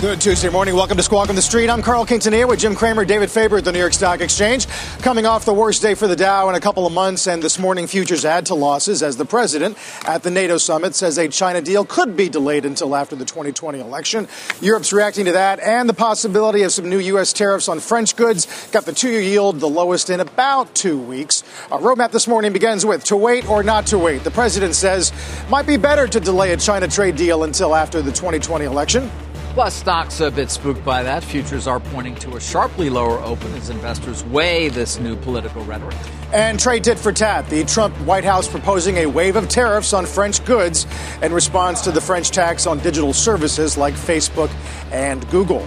Good Tuesday morning. Welcome to Squawk on the Street. I'm Carl Quintanilla with Jim Cramer, David Faber at the New York Stock Exchange. Coming off the worst day for the Dow in a couple of months, and this morning futures add to losses as the president at the NATO summit says a China deal could be delayed until after the 2020 election. Europe's reacting to that and the possibility of some new U.S. tariffs on French goods. Got the two year yield the lowest in about two weeks. Our roadmap this morning begins with to wait or not to wait. The president says might be better to delay a China trade deal until after the 2020 election. Plus, stocks a bit spooked by that. Futures are pointing to a sharply lower open as investors weigh this new political rhetoric. And trade tit for tat. The Trump White House proposing a wave of tariffs on French goods in response to the French tax on digital services like Facebook and Google.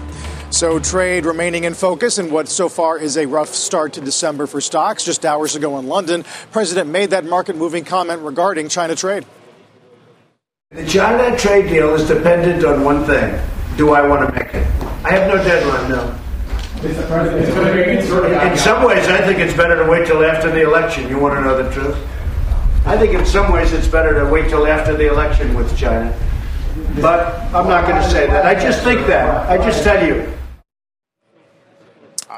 So, trade remaining in focus in what so far is a rough start to December for stocks. Just hours ago in London, President made that market moving comment regarding China trade. The China trade deal is dependent on one thing do I want to make it? I have no deadline, no. In some ways, I think it's better to wait till after the election. You want to know the truth? I think in some ways it's better to wait till after the election with China. But I'm not going to say that. I just think that. I just tell you.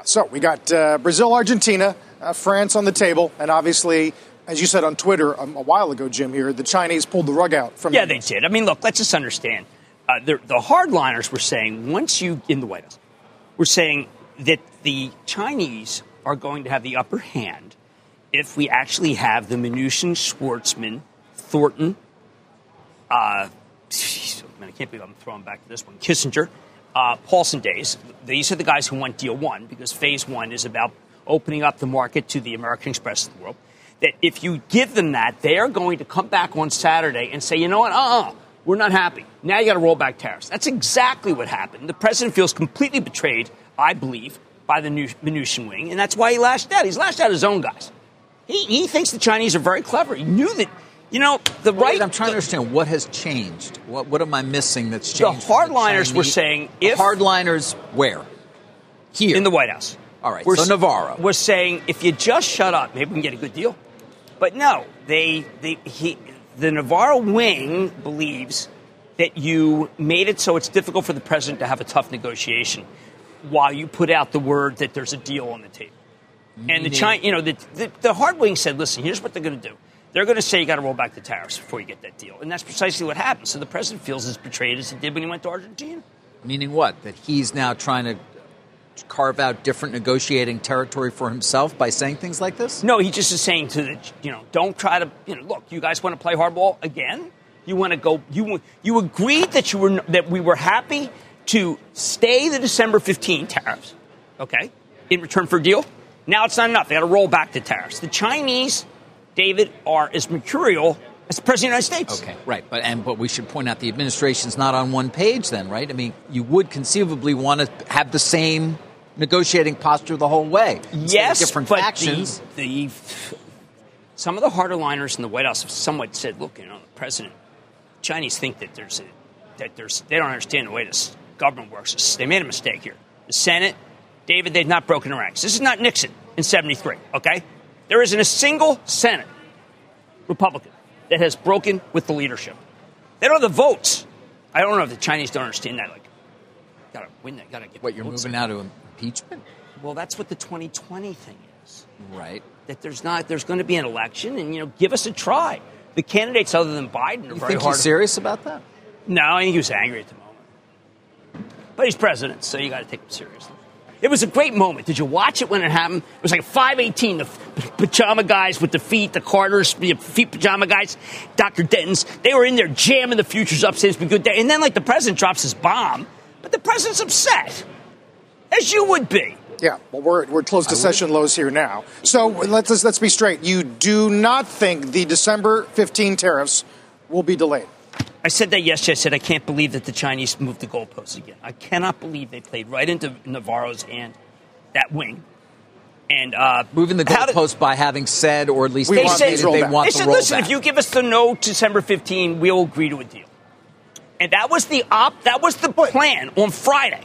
So we got uh, Brazil, Argentina, uh, France on the table, and obviously as you said on Twitter um, a while ago, Jim, here, the Chinese pulled the rug out from. Yeah, they did. I mean, look, let's just understand uh, the, the hardliners were saying once you in the White House, were saying that the Chinese are going to have the upper hand if we actually have the Mnuchin, Schwarzman, Thornton, uh, geez, man, I can't believe I'm throwing back to this one, Kissinger, uh, Paulson days. These are the guys who want deal one because phase one is about opening up the market to the American Express of the world. That if you give them that, they are going to come back on Saturday and say, you know what, uh uh-uh, uh we're not happy. Now you got to roll back tariffs. That's exactly what happened. The president feels completely betrayed, I believe, by the new Mnuchin wing, and that's why he lashed out. He's lashed out his own guys. He, he thinks the Chinese are very clever. He knew that, you know, the right. I'm trying to understand what has changed. What, what am I missing that's changed? The hardliners the were saying if. Hardliners where? Here. In the White House. All right, we're, so Navarro. was saying if you just shut up, maybe we can get a good deal. But no, they, they, he, the Navarro wing believes that you made it so it's difficult for the president to have a tough negotiation while you put out the word that there's a deal on the table. And the China, you know, the, the, the hard wing said, listen, here's what they're going to do. They're going to say you got to roll back the tariffs before you get that deal. And that's precisely what happened. So the president feels as betrayed as he did when he went to Argentina. Meaning what? That he's now trying to carve out different negotiating territory for himself by saying things like this? No, he just is saying to the, you know, don't try to, you know, look, you guys want to play hardball again? You want to go, you, you agreed that you were, that we were happy to stay the December 15 tariffs, okay, in return for a deal. Now it's not enough. They got to roll back the tariffs. The Chinese, David, are as mercurial as the President of the United States. Okay, right. But and but we should point out the administration's not on one page then, right? I mean, you would conceivably want to have the same negotiating posture the whole way. Yes, different but factions. The, the, some of the harder liners in the White House have somewhat said, "Look, you know, the president, Chinese think that there's a, that there's they don't understand the way this government works. They made a mistake here. The Senate, David, they've not broken ranks. This is not Nixon in '73. Okay, there isn't a single Senate Republican that has broken with the leadership. They don't have the votes. I don't know if the Chinese don't understand that. Like, gotta win that. Gotta get. What you're moving now to impeachment? Well, that's what the 2020 thing is. Right. That there's not. There's going to be an election, and you know, give us a try. The candidates other than Biden are you very think hard. He's serious about that? No, I think he was angry at the moment. But he's president, so you got to take him seriously. It was a great moment. Did you watch it when it happened? It was like 518, the pajama guys with the feet, the Carters, the feet pajama guys, Dr. Denton's. They were in there jamming the futures up, saying it's been a good day. And then, like, the president drops his bomb, but the president's upset, as you would be. Yeah, well, we're, we're close to session lows here now. So let's, let's, let's be straight. You do not think the December 15 tariffs will be delayed? I said that yesterday. I said I can't believe that the Chinese moved the goalposts again. I cannot believe they played right into Navarro's hand, that wing. And uh, moving the goalpost by having said, or at least they said they back. want they said, listen, if you give us the no December 15, we'll agree to a deal. And that was the op. That was the plan on Friday.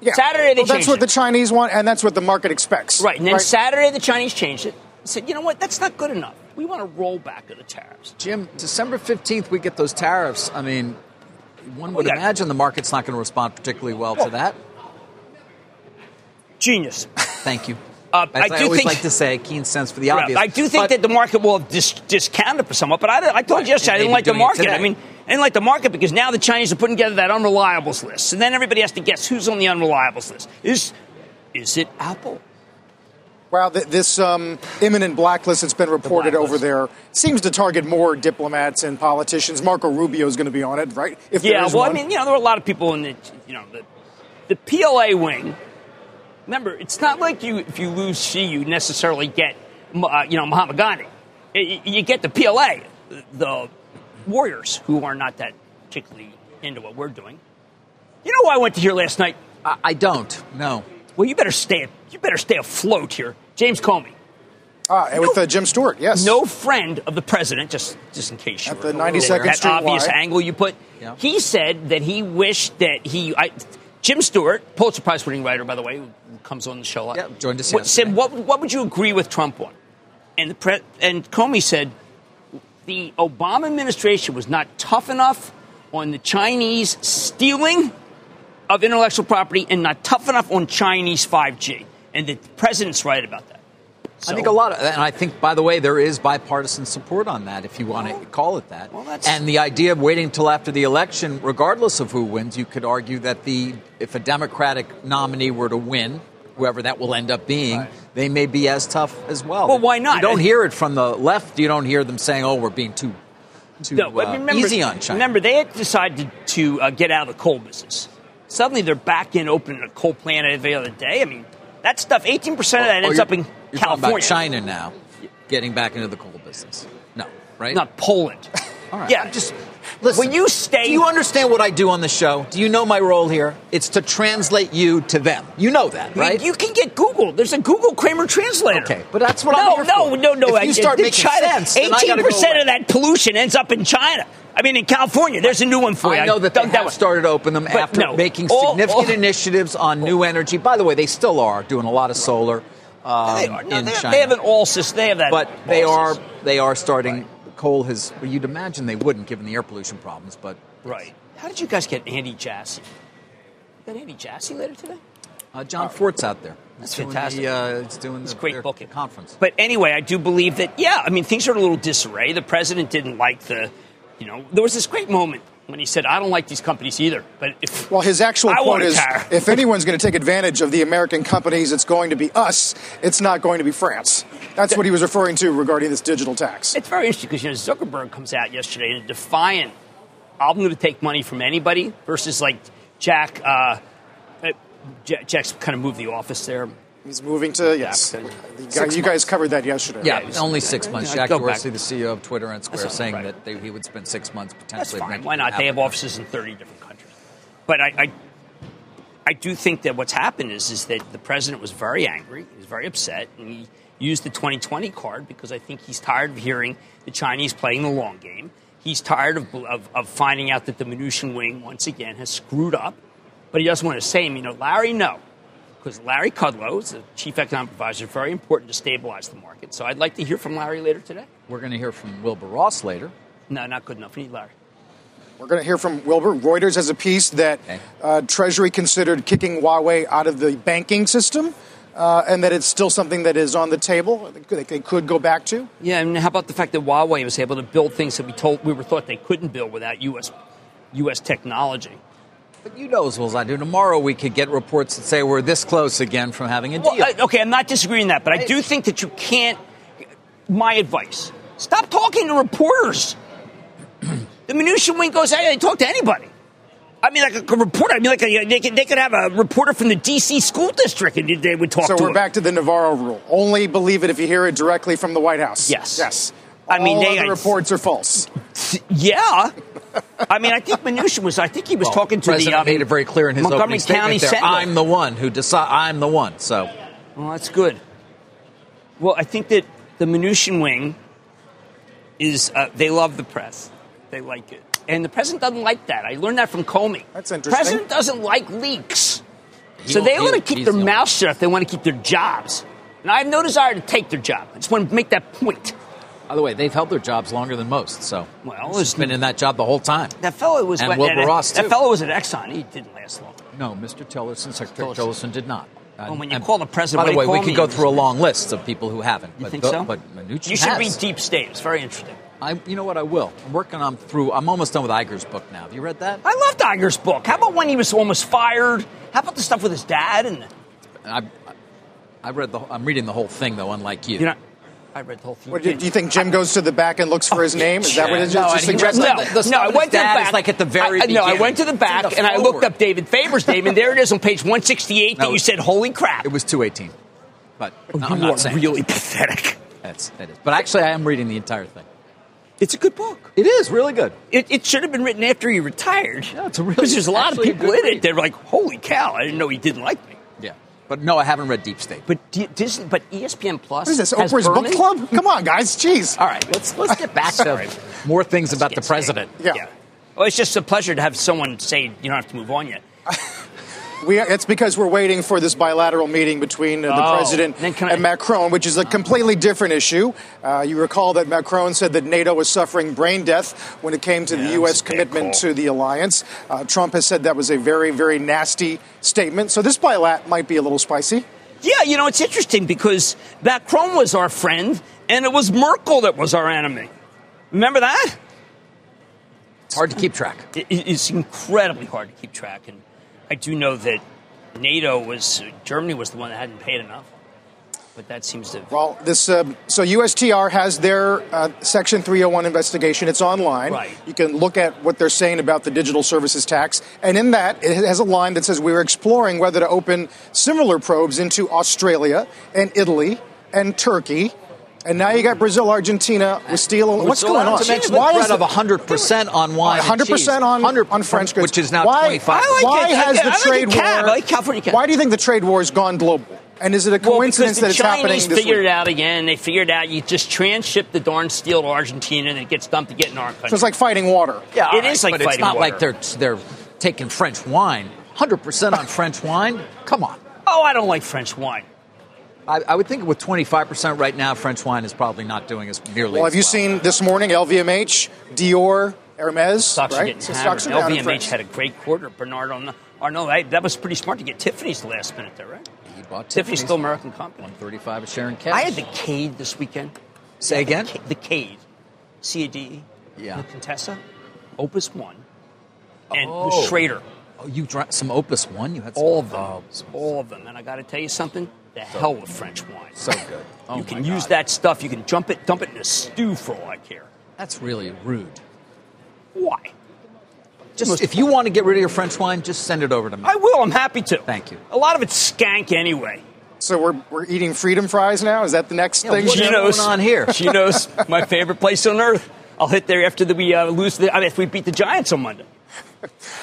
Yeah. Saturday they well, That's what it. the Chinese want, and that's what the market expects. Right. And then right? Saturday the Chinese changed it. Said, you know what? That's not good enough. We want to roll back of the tariffs. Jim, December 15th, we get those tariffs. I mean, one would imagine the market's not going to respond particularly well to that. Genius. Thank you. Uh, I, I do always think, like to say, keen sense for the obvious. I do think but, that the market will dis- discounted for somewhat, but I, I told Right, you yesterday I didn't like the market. I mean, I didn't like the market because now the Chinese are putting together that unreliables list, and then everybody has to guess who's on the unreliables list. Is is it Apple? Wow, th- this um, imminent blacklist that's been reported The over there seems to target more diplomats and politicians. Marco Rubio is going to be on it, right? If Yeah, is well, I mean, you know, there were a lot of people in the, you know, the, the PLA wing. Remember, it's not like you if you lose Xi, you necessarily get, uh, you know, Mahatma Gandhi. Y- You get the PLA, the warriors who are not that particularly into what we're doing. You know who I went to hear last night? I, I don't. No. Well, you better stay. You better stay afloat here. James Comey, ah, and with uh, Jim Stewart, yes. no friend of the president, just just in case you At were the 92nd that Street obvious Y. angle you put. Yeah. He said that he wished that he. I, Jim Stewart, Pulitzer Prize winning writer, by the way, who comes on the show a lot. Yeah, joined us what- yesterday. Said, what, what would you agree with Trump on? And, the pre- and Comey said the Obama administration was not tough enough on the Chinese stealing of intellectual property and not tough enough on Chinese 5G. And the president's right about that. I think a lot of, and I think, by the way, there is bipartisan support on that, if you want to call it that. well, that's- and the idea of waiting until after the election, regardless of who wins, you could argue that the if a Democratic nominee were to win, whoever that will end up being, they may be as tough as well. Well, why not? You don't hear it from the left. You don't hear them saying, "Oh, we're being too too No, uh, remember, easy on China." Remember, they had decided to uh, get out of the coal business. Suddenly, they're back in opening a coal plant every other day. I mean, that stuff, 18% of that oh, oh, ends you're- up in you're California. China now, getting back into the coal business. No, right? Not Poland. All right. Yeah. Just listen. When you stay- do you understand what I do on the show? Do you know my role here? It's to translate you to them. You know that, I right? You can get Google. There's a Google Cramer translator. Okay, but that's what no, I'm no, for. no, no, If you start the making China, sense, then I gotta eighteen go percent away. of that pollution ends up in China. I mean, in California, there's a new one for you. I know that they that started open them But after no, making all- significant all- initiatives on new energy. By the way, they still are doing a lot of solar um, They, are. No, in they, China. they have an all system. They have that. but they are system. they are starting. Coal has. Well, you'd imagine they wouldn't, given the air pollution problems. But right. How did you guys get Andy Jassy? Got Andy Jassy later today? uh, John Fortt's out there. That's He's doing fantastic. The, uh, he's doing It's the, great book at conference. But anyway, I do believe that, yeah, I mean, things are in a little disarray. The president didn't like the, you know, there was this great moment when he said, I don't like these companies either. But if. Well, his actual I quote is if anyone's going to take advantage of the American companies, it's going to be us. It's not going to be France. That's what he was referring to regarding this digital tax. It's very interesting because, you know, Zuckerberg comes out yesterday in a defiant, I'm going to take money from anybody versus like Jack, uh, uh, Jack, Jack's kind of moved the office there. He's moving to, yes. Yeah, You guys, you guys covered that yesterday. Yeah, it's- only six months. Yeah, Jack go Dorsey, back. the CEO of Twitter and Square, That's saying right. that they, he would spend six months potentially. That's potentially. fine. Why not? They have offices in 30 different countries. But I, I, I do think that what's happened is, is that the president was very angry. He was very upset. And he used the 2020 card because I think he's tired of hearing the Chinese playing the long game. He's tired of, of, of finding out that the Mnuchin wing, once again, has screwed up. But he doesn't want to say him. You know, Larry, no. Because Larry Kudlow is the chief economic advisor, very important to stabilize the market. So I'd like to hear from Larry later today. We're going to hear from Wilbur Ross later. No, not good enough. We need Larry. We're going to hear from Wilbur. Reuters has a piece that Okay. uh, Treasury considered kicking Huawei out of the banking system, uh, and that it's still something that is on the table. They could, they could go back to. Yeah, and how about the fact that Huawei was able to build things that we told we were thought they couldn't build without U.S. U.S. technology? But you know as well as I do, tomorrow we could get reports that say we're this close again from having a deal. Well, uh, okay, I'm not disagreeing that, but I do think that you can't. My advice: stop talking to reporters. the Mnuchin wing goes. Hey, they talk to anybody. I mean, like a reporter. I mean, like a, they, could, they could have a reporter from the D.C. school district, and they would talk to so to we're him. back to the Navarro rule. Only believe it if you hear it directly from the White House. Yes. Yes. I mean, All they- other reports are false. Yeah. I mean, I think Mnuchin was. I think he was Well, talking to the president um, made it very clear in his Montgomery opening statement County there. Sentinel. I'm the one who decide. I'm the one. So Well, that's good. Well, I think that the Mnuchin wing is uh, they love the press. They like it, and the president doesn't like that. I learned that from Comey. That's interesting. President doesn't like leaks, He so they he- want to keep their the- mouth shut if they want to keep their jobs. And I have no desire to take their job. I just want to make that point. By the way, they've held their jobs longer than most. So Well, he's been in that job the whole time. That fellow was And at- Wilbur Ross, That fellow was at Exxon. He didn't last long. No, Mr. Tillerson, Secretary Tillerson. Tillerson, did not. Well, when you And call the president, By the way, we could go through a long list of people who haven't. You but think so? But Mnuchin You should has. read Deep State. It's very interesting. I, you know what? I will. I'm working on through. I'm almost done with Iger's book now. Have you read that? I loved Iger's book. How about when he was almost fired? How about the stuff with his dad? And I, I read the. I'm reading the whole thing though, unlike you. you know, I read the whole thing. What, do you think Jim goes to the back and looks for his oh, name? Is that what it is? No, Just and he suggesting? read No, the- the no, I went to the back. like at the very I, No, I went to the back the and I looked up David Faber's name, and there it is on page 168 that No, you said, "Holy crap!" It was 218. But oh, no, I'm not are saying really pathetic. That's that is. But actually, I am reading the entire thing. It's a good book. It is really good. It, it should have been written after he retired. Yeah, it's a really- because there's a lot of people good in it. read. They're like, "Holy cow!" I didn't know he didn't like me. Yeah. But no, I haven't read Deep State. But D- Disney, but ESPN Plus. What is this, Oprah's Berman? Book Club? Come on, guys. Jeez. All right, let's let's get back Sorry. to more things about the get straight. president. Yeah. Well, it's just a pleasure to have someone say you don't have to move on yet. We, it's because we're waiting for this bilateral meeting between uh, the Oh, president I- and Macron, which is a completely different issue. Uh, you recall that Macron said that NATO was suffering brain death when it came to Yeah, the U.S. was a bad commitment call. to the alliance. Uh, Trump has said that was a very, very nasty statement. So this bilat might be a little spicy. Yeah, you know, it's interesting because Macron was our friend and it was Merkel that was our enemy. Remember that? It's hard to keep track. It- it's incredibly hard to keep track. And I do know that NATO was, Germany was the one that hadn't paid enough. But that seems to. Well, this uh, so USTR has their uh, Section 301 investigation. It's online. Right. You can look at what they're saying about the digital services tax, and in that it has a line that says we're exploring whether to open similar probes into Australia and Italy and Turkey. And now you got Brazil, Argentina with steel. What's going on? To mention Why the is threat the- of 100% on wine 100% on, 100 on French goods, Which is now why, 25 I like Why it. Has like- the I like trade the war? Like California. Why do you think the trade war has gone global? And is it a Well, coincidence because that the it's happening Chinese this figured week? it out again. They figured out you just transship the darn steel to Argentina and it gets dumped to get in our country. So it's like fighting water. Yeah, It all right, is like but it's fighting not like they're they're taking French wine. 100% on French wine? Come on. oh, I don't like French wine. I, I would think with 25% right now, French wine is probably not doing as nearly Well, as have you seen this morning LVMH, Dior, Hermes? Stocks are getting So hammered. stocks are LVMH had a great quarter. Bernard Arnault, Arnault that, that was pretty smart to get Tiffany's the last minute there, right? He bought Tiffany's still American company. 135 a share in cash. I had the Cade this weekend. Say again? The, Ca- the Cade. C-A-D-E. Yeah. The Contessa. Opus 1. And Oh. the Schrader. Oh, you drank some Opus One? You had some, All of them. Oh, some- All of them. And I got to tell you something. The hell with French wine. so good. Oh you my can use that stuff. You can jump it, dump it in a stew for all I care. That's really rude. Why? Just if you want to get rid of your French wine, just send it over to me. I will. I'm happy to. Thank you. A lot of it's skank anyway. So we're, we're eating freedom fries now? Is that the next thing? what's She going knows. on here? She knows my favorite place on earth. I'll hit there after the, we uh, lose. The, I mean, if we beat the Giants on Monday.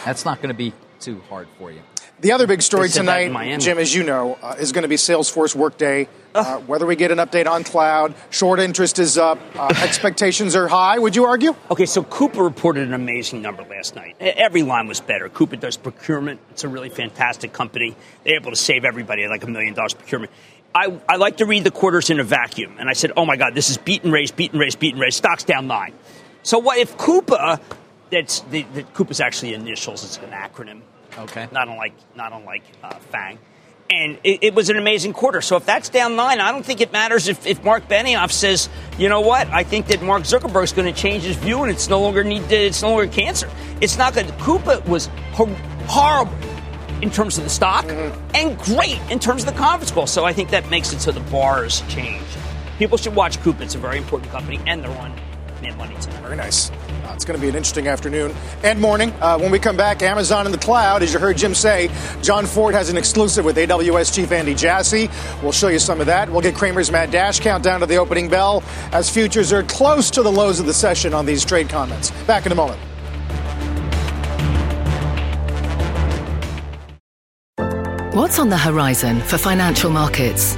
That's not going to be too hard for you. The other big story They said that in tonight, Miami. Jim, as you know, uh, is going to be Salesforce Workday. Uh, whether we get an update on cloud, short interest is up, uh, expectations are high. Would you argue? Okay, so Coupa reported an amazing number last night. Every line was better. Coupa does procurement. It's a really fantastic company. They're able to save everybody like a million dollars procurement. I, I like to read the quarters in a vacuum. And I said, oh my God, this is beat and raise, beat and raise, beat and raise. Stock's down nine. So what if Coupa, that's the, the Coupa's actually initials, it's an acronym. Okay. Not unlike, not unlike uh, Fang. And it, it was an amazing quarter. So if that's down nine, I don't think it matters if, if Mark Benioff says, you know what, I think that Mark Zuckerberg's going to change his view and it's no longer need to, it's no longer cancer. It's not good. Coupa was hor- horrible in terms of the stock and great in terms of the conference call. So I think that makes it so the bars change. People should watch Coupa. It's a very important company and they're on Mad Money tonight. Very nice. Uh, it's going to be an interesting afternoon and morning. Uh, when we come back, Amazon in the cloud. As you heard Jim say, John Fortt has an exclusive with AWS chief Andy Jassy. We'll show you some of that. We'll get Cramer's Mad Dash countdown to the opening bell as futures are close to the lows of the session on these trade comments. Back in a moment. What's on the horizon for financial markets?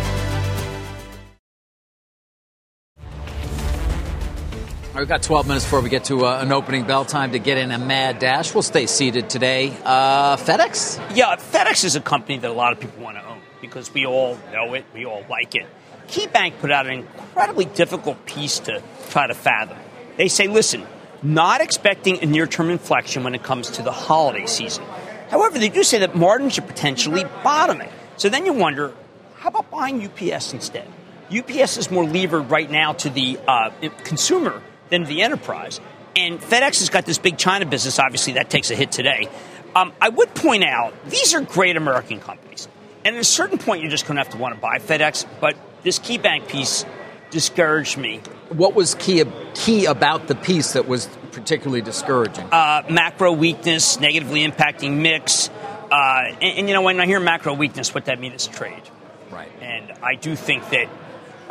We've got 12 minutes before we get to uh, an opening bell time to get in a mad dash. We'll stay seated today. Uh, FedEx? Yeah, FedEx is a company that a lot of people want to own because we all know it, we all like it. KeyBank put out an incredibly difficult piece to try to fathom. They say, listen, not expecting a near term inflection when it comes to the holiday season. However, they do say that margins are potentially bottoming. So then you wonder, how about buying UPS instead? UPS is more levered right now to the uh, consumer than the enterprise. And FedEx has got this big China business. Obviously, that takes a hit today. Um, I would point out these are great American companies. And at a certain point, you're just going to have to want to buy FedEx. But this KeyBank piece discouraged me. What was key, key about the piece that was particularly discouraging? Uh, macro weakness, negatively impacting mix. Uh, and, and, you know, when I hear macro weakness, what that means is trade. Right. And I do think that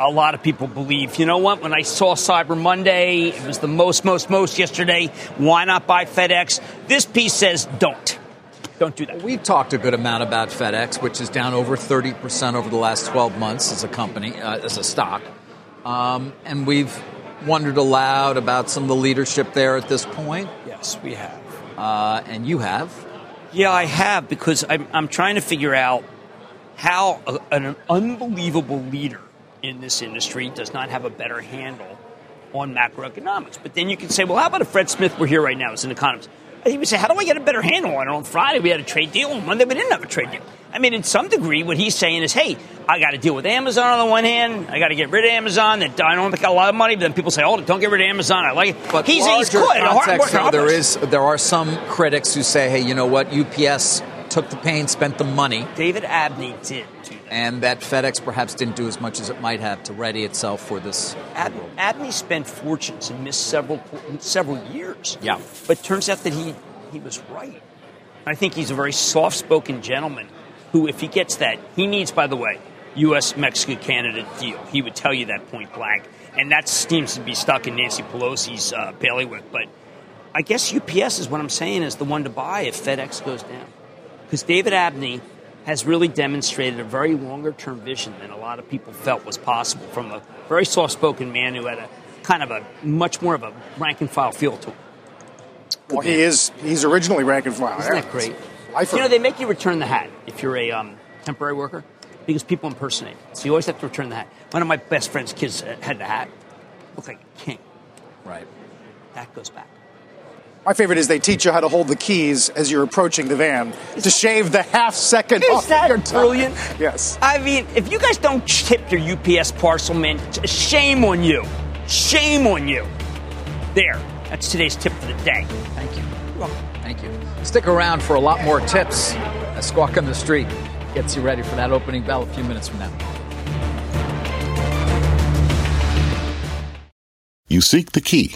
a lot of people believe, you know what, when I saw Cyber Monday, it was the most, most, most yesterday. Why not buy FedEx? This piece says don't. Don't do that. We've talked a good amount about FedEx, which is down over 30% over the last 12 months as a company, uh, as a stock. Um, and we've wondered aloud about some of the leadership there at this point. Yes, we have. Uh, and you have. Yeah, I have, because I'm, I'm trying to figure out how a, an unbelievable leader in this industry does not have a better handle on macroeconomics. But then you can say, well, how about if Fred Smith were here right now as an economist? he would say, how do I get a better handle on it? On Friday, we had a trade deal. On Monday, we didn't have a trade deal. I mean, in some degree, what he's saying is, hey, I got to deal with Amazon on the one hand. I got to get rid of Amazon. That I don't make a lot of money. But then people say, oh, don't get rid of Amazon. I like it. But he's, he's good. Context, though, there is there are some critics who say, hey, you know what? UPS took the pain, spent the money. David Abney did do that. And that FedEx perhaps didn't do as much as it might have to ready itself for this. Ab- Abney spent fortunes and missed several several years. Yeah. But turns out that he, he was right. I think he's a very soft spoken gentleman who, if he gets that, he needs, by the way, U.S. Mexico Canada deal. He would tell you that point blank. And that seems to be stuck in Nancy Pelosi's uh, bailiwick. But I guess UPS is what I'm saying is the one to buy if FedEx goes down. Because David Abney has really demonstrated a very longer term vision than a lot of people felt was possible from a very soft spoken man who had a kind of a much more of a rank and file feel to him. Well, he is. He's originally rank and file. Isn't that great? You know, they make you return the hat if you're a um, temporary worker because people impersonate. So you always have to return the hat. One of my best friend's kids had the hat. Looked like a king. Right. That goes back. My favorite is they teach you how to hold the keys as you're approaching the van to shave the half second is off that your time. brilliant? Yes. I mean, if you guys don't tip your UPS parcel man, shame on you. Shame on you. There. That's today's tip for the day. Thank you. Welcome. Thank you. Stick around for a lot more tips. A squawk on the street gets you ready for that opening bell a few minutes from now. You seek the key.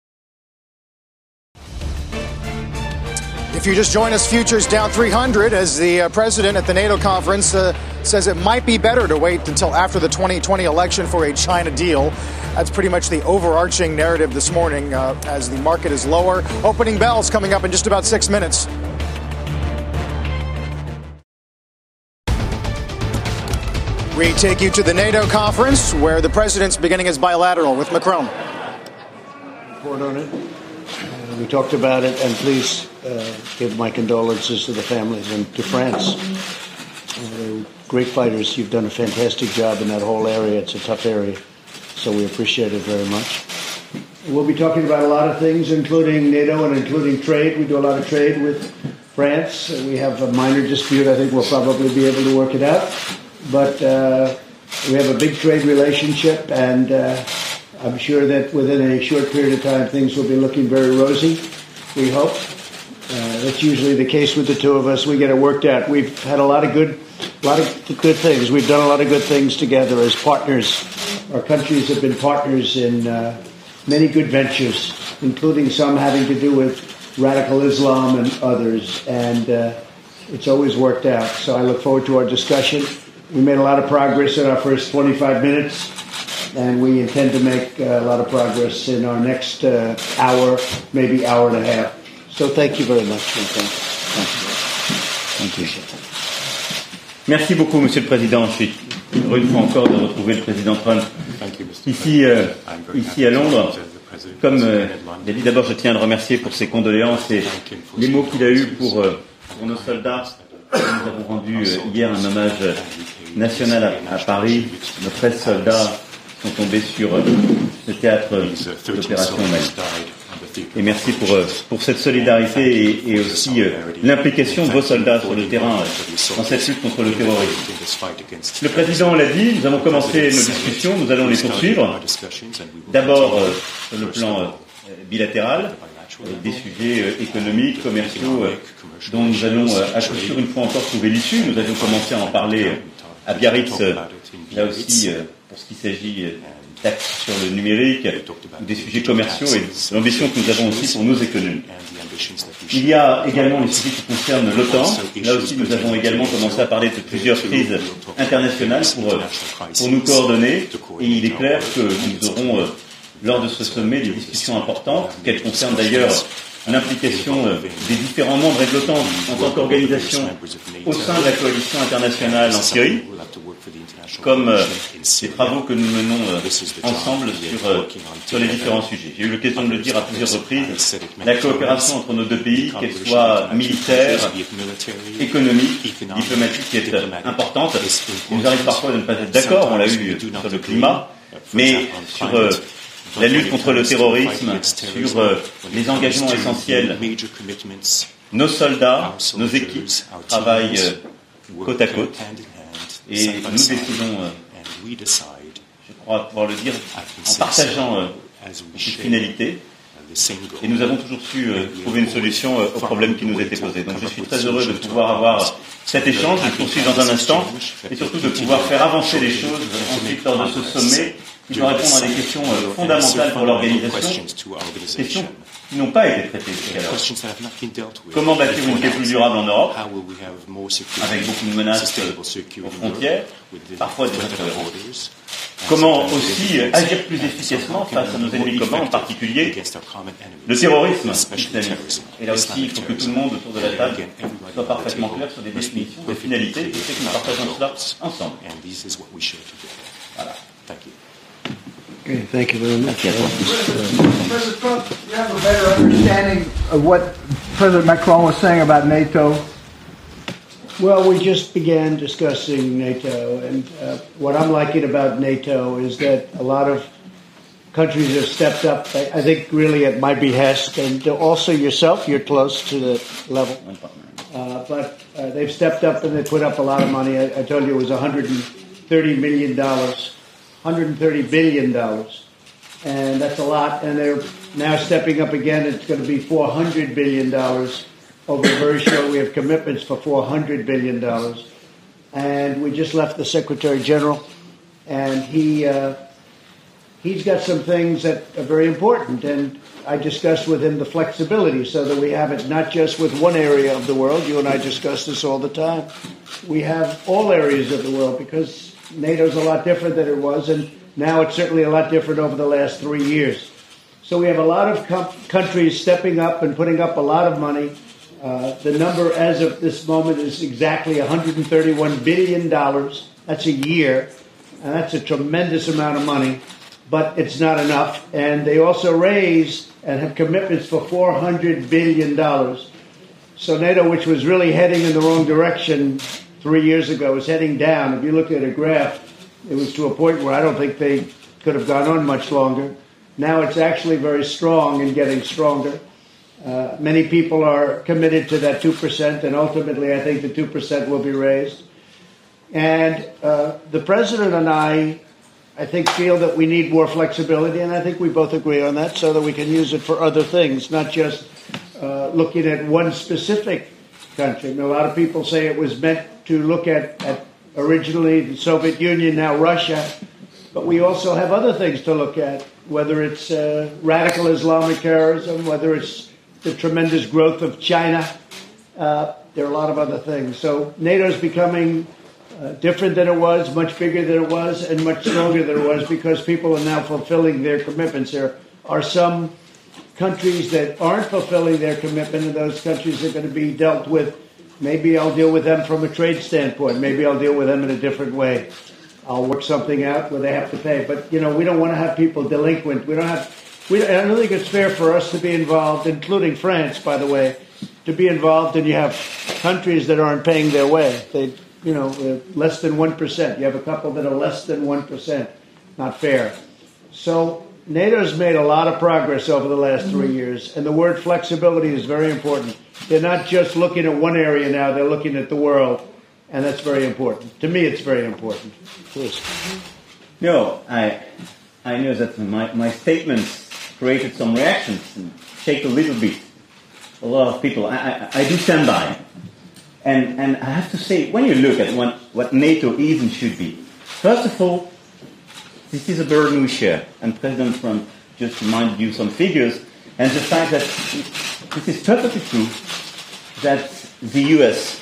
If you just join us, futures down 300 as the uh, president at the NATO conference uh, says it might be better to wait until after the 2020 election for a China deal. That's pretty much the overarching narrative this morning uh, as the market is lower. Opening bells coming up in just about six minutes. We take you to the NATO conference where the president's beginning his bilateral with Macron. Report on it. Uh, we talked about it, and please uh, give my condolences to the families and to France. Uh, great fighters. You've done a fantastic job in that whole area. It's a tough area, so we appreciate it very much. We'll be talking about a lot of things, including NATO and including trade. We do a lot of trade with France. We have a minor dispute. I think we'll probably be able to work it out. But uh, we have a big trade relationship, and uh, I'm sure that within a short period of time, things will be looking very rosy. We hope. Uh, that's usually the case with the two of us. We get it worked out. We've had a lot of good, a lot of good things. We've done a lot of good things together as partners. Our countries have been partners in uh, many good ventures, including some having to do with radical Islam and others. And uh, it's always worked out. So I look forward to our discussion. We made a lot of progress in our first 25 minutes, and we intend to make uh, a lot of progress in our next uh, hour, maybe hour and a half. So thank you very much. Thank you. Merci beaucoup, Monsieur le Président. Je suis heureux une fois encore de retrouver le Président Trump ici, euh, ici à Londres. Comme euh, il a dit, d'abord, je tiens à le remercier pour ses condoléances et les mots qu'il a eus pour, euh, pour nos soldats. Nous avons rendu euh, hier un hommage national à, à Paris. Nos 13 soldats sont tombés sur euh, le théâtre de l'opération Mali. Et merci pour, euh, pour cette solidarité et, et aussi euh, l'implication de vos soldats sur le terrain dans cette lutte contre le terrorisme. Le président l'a dit, nous avons commencé nos discussions, nous allons les poursuivre. D'abord sur le plan bilatéral, des sujets économiques, commerciaux, dont nous allons à coup sûr une fois encore trouver l'issue. Nous avions commencé à en parler à Biarritz, là aussi, pour ce qui s'agit euh, taxes sur le numérique, des sujets commerciaux et l'ambition que nous avons aussi pour nos économies. Il y a également les sujets qui concernent l'OTAN. Là aussi, nous avons également commencé à parler de plusieurs crises internationales pour, pour nous coordonner. Et il est clair que nous aurons, euh, lors de ce sommet, des discussions importantes, qu'elles concernent d'ailleurs l'implication euh, des différents membres de l'OTAN en tant qu'organisation au sein de la coalition internationale en Syrie, comme euh, les travaux que nous menons euh, ensemble sur, euh, sur les différents sujets. J'ai eu l'occasion de le dire à plusieurs reprises, la coopération entre nos deux pays, qu'elle soit militaire, économique, diplomatique, est euh, importante. Il nous arrive parfois de ne pas être d'accord, on l'a eu sur le climat, mais sur euh, la lutte contre le terrorisme, sur euh, les engagements essentiels. Nos soldats, nos équipes travaillent euh, côte à côte et nous décidons, euh, je crois pouvoir le dire, en partageant cette finalité. Et nous avons toujours su euh, trouver une solution euh, aux problèmes qui nous étaient posés. Donc je suis très heureux de pouvoir avoir cet échange, de poursuivre dans un instant, et surtout de pouvoir faire avancer les choses ensuite lors de ce sommet. qui doit répondre à des questions euh, fondamentales pour l'organisation, questions qui n'ont pas été jusqu'alors. Comment bâtir une paix plus durable en Europe, avec beaucoup de menaces aux frontières, parfois des interrogations Comment aussi agir plus efficacement face à nos ennemis communs, en particulier le terrorisme islamiste. Et là aussi, il faut que tout le monde autour de la table soit parfaitement clair sur des définitions, des finalités, et c'est que nous partageons cela ensemble. Voilà. Okay, thank you very much. President Trump, you have a better understanding of what President Macron was saying about NATO? Well, we just began discussing NATO, and uh, what I'm liking about NATO is that a lot of countries have stepped up. I think really at my behest, and also yourself, you're close to the level. Uh, but uh, they've stepped up and they put up a lot of money. I, I told you it was 130 million dollars, 130 billion dollars, and that's a lot. And they're now stepping up again. It's going to be 400 billion dollars over very short. We have commitments for 400 billion dollars, and we just left the Secretary General, and he. Uh, he's got some things that are very important, and I discussed with him the flexibility so that we have it not just with one area of the world. You and I discuss this all the time. We have all areas of the world because NATO's a lot different than it was, and now it's certainly a lot different over the last three years. So we have a lot of com- countries stepping up and putting up a lot of money. Uh, the number as of this moment is exactly $131 billion. That's a year, and that's a tremendous amount of money but it's not enough. And they also raise and have commitments for $400 billion. So NATO, which was really heading in the wrong direction three years ago, is heading down. If you look at a graph, it was to a point where I don't think they could have gone on much longer. Now it's actually very strong and getting stronger. Uh, many people are committed to that 2%, and ultimately I think the 2% will be raised. And uh, the president and I I think feel that we need more flexibility, and I think we both agree on that, so that we can use it for other things, not just uh, looking at one specific country. A lot of people say it was meant to look at, at originally the Soviet Union, now Russia, but we also have other things to look at, whether it's uh, radical Islamic terrorism, whether it's the tremendous growth of China. Uh, there are a lot of other things. So NATO is becoming uh, different than it was, much bigger than it was, and much stronger than it was because people are now fulfilling their commitments. There are some countries that aren't fulfilling their commitment, and those countries are going to be dealt with. Maybe I'll deal with them from a trade standpoint. Maybe I'll deal with them in a different way. I'll work something out where they have to pay. But you know, we don't want to have people delinquent. We don't have. We, I don't think it's fair for us to be involved, including France, by the way, to be involved, and you have countries that aren't paying their way. They you know, less than 1%. You have a couple that are less than 1%. Not fair. So NATO's made a lot of progress over the last three mm-hmm. years, and the word flexibility is very important. They're not just looking at one area now, they're looking at the world, and that's very important. To me, it's very important. Please. No, I, I know that my, my statements created some reactions and shake a little bit. A lot of people. I, I, I do stand by and, and I have to say, when you look at what, what NATO is and should be, first of all, this is a burden we share. And President Trump just reminded you some figures, and the fact that this is perfectly true that the US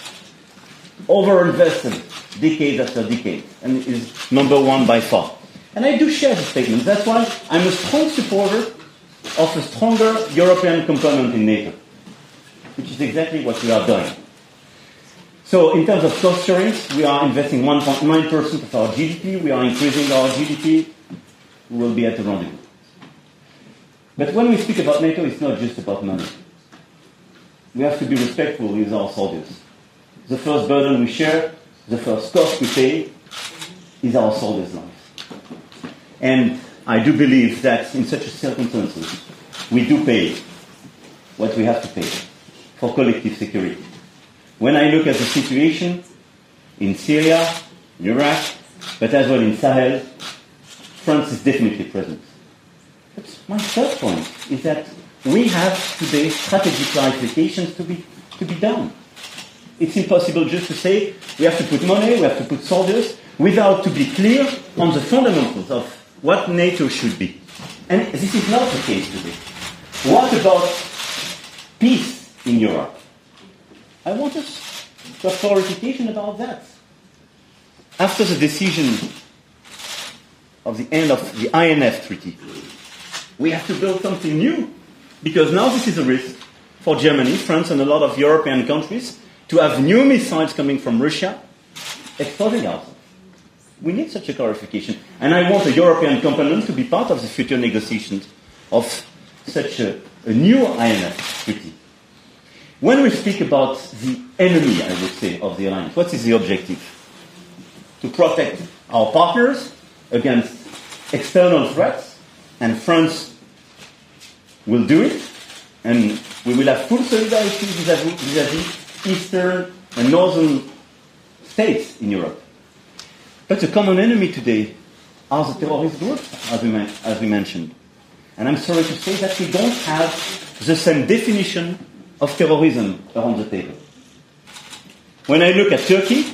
overinvested decade after decade and is number one by far. And I do share the statement. That's why I'm a strong supporter of a stronger European component in NATO, which is exactly what we are doing. So in terms of cost sharing, we are investing 1.9% of our GDP. We are increasing our GDP. We will be at the rendezvous. But when we speak about NATO, it's not just about money. We have to be respectful with our soldiers. The first burden we share, the first cost we pay, is our soldiers' lives. And I do believe that in such circumstances, we do pay what we have to pay for collective security. When I look at the situation in Syria, in Iraq, but as well in Sahel, France is definitely present. But my third point is that we have today strategic clarifications to be, to be done. It's impossible just to say we have to put money, we have to put soldiers, without to be clear on the fundamentals of what NATO should be. And this is not the case today. What about peace in Europe? I want us to have clarification about that. After the decision of the end of the INF treaty, we have to build something new because now this is a risk for Germany, France, and a lot of European countries to have new missiles coming from Russia exploding out. we need such a clarification. And I want a European component to be part of the future negotiations of such a, a new treaty. When we speak about the enemy, I would say, of the alliance, what is the objective? To protect our partners against external threats, and France will do it, and we will have full solidarity vis-à-vis eastern and northern states in Europe. But the common enemy today are the terrorist groups, as we, as we mentioned. And I'm sorry to say that we don't have the same definition of terrorism around the table. When I look at Turkey,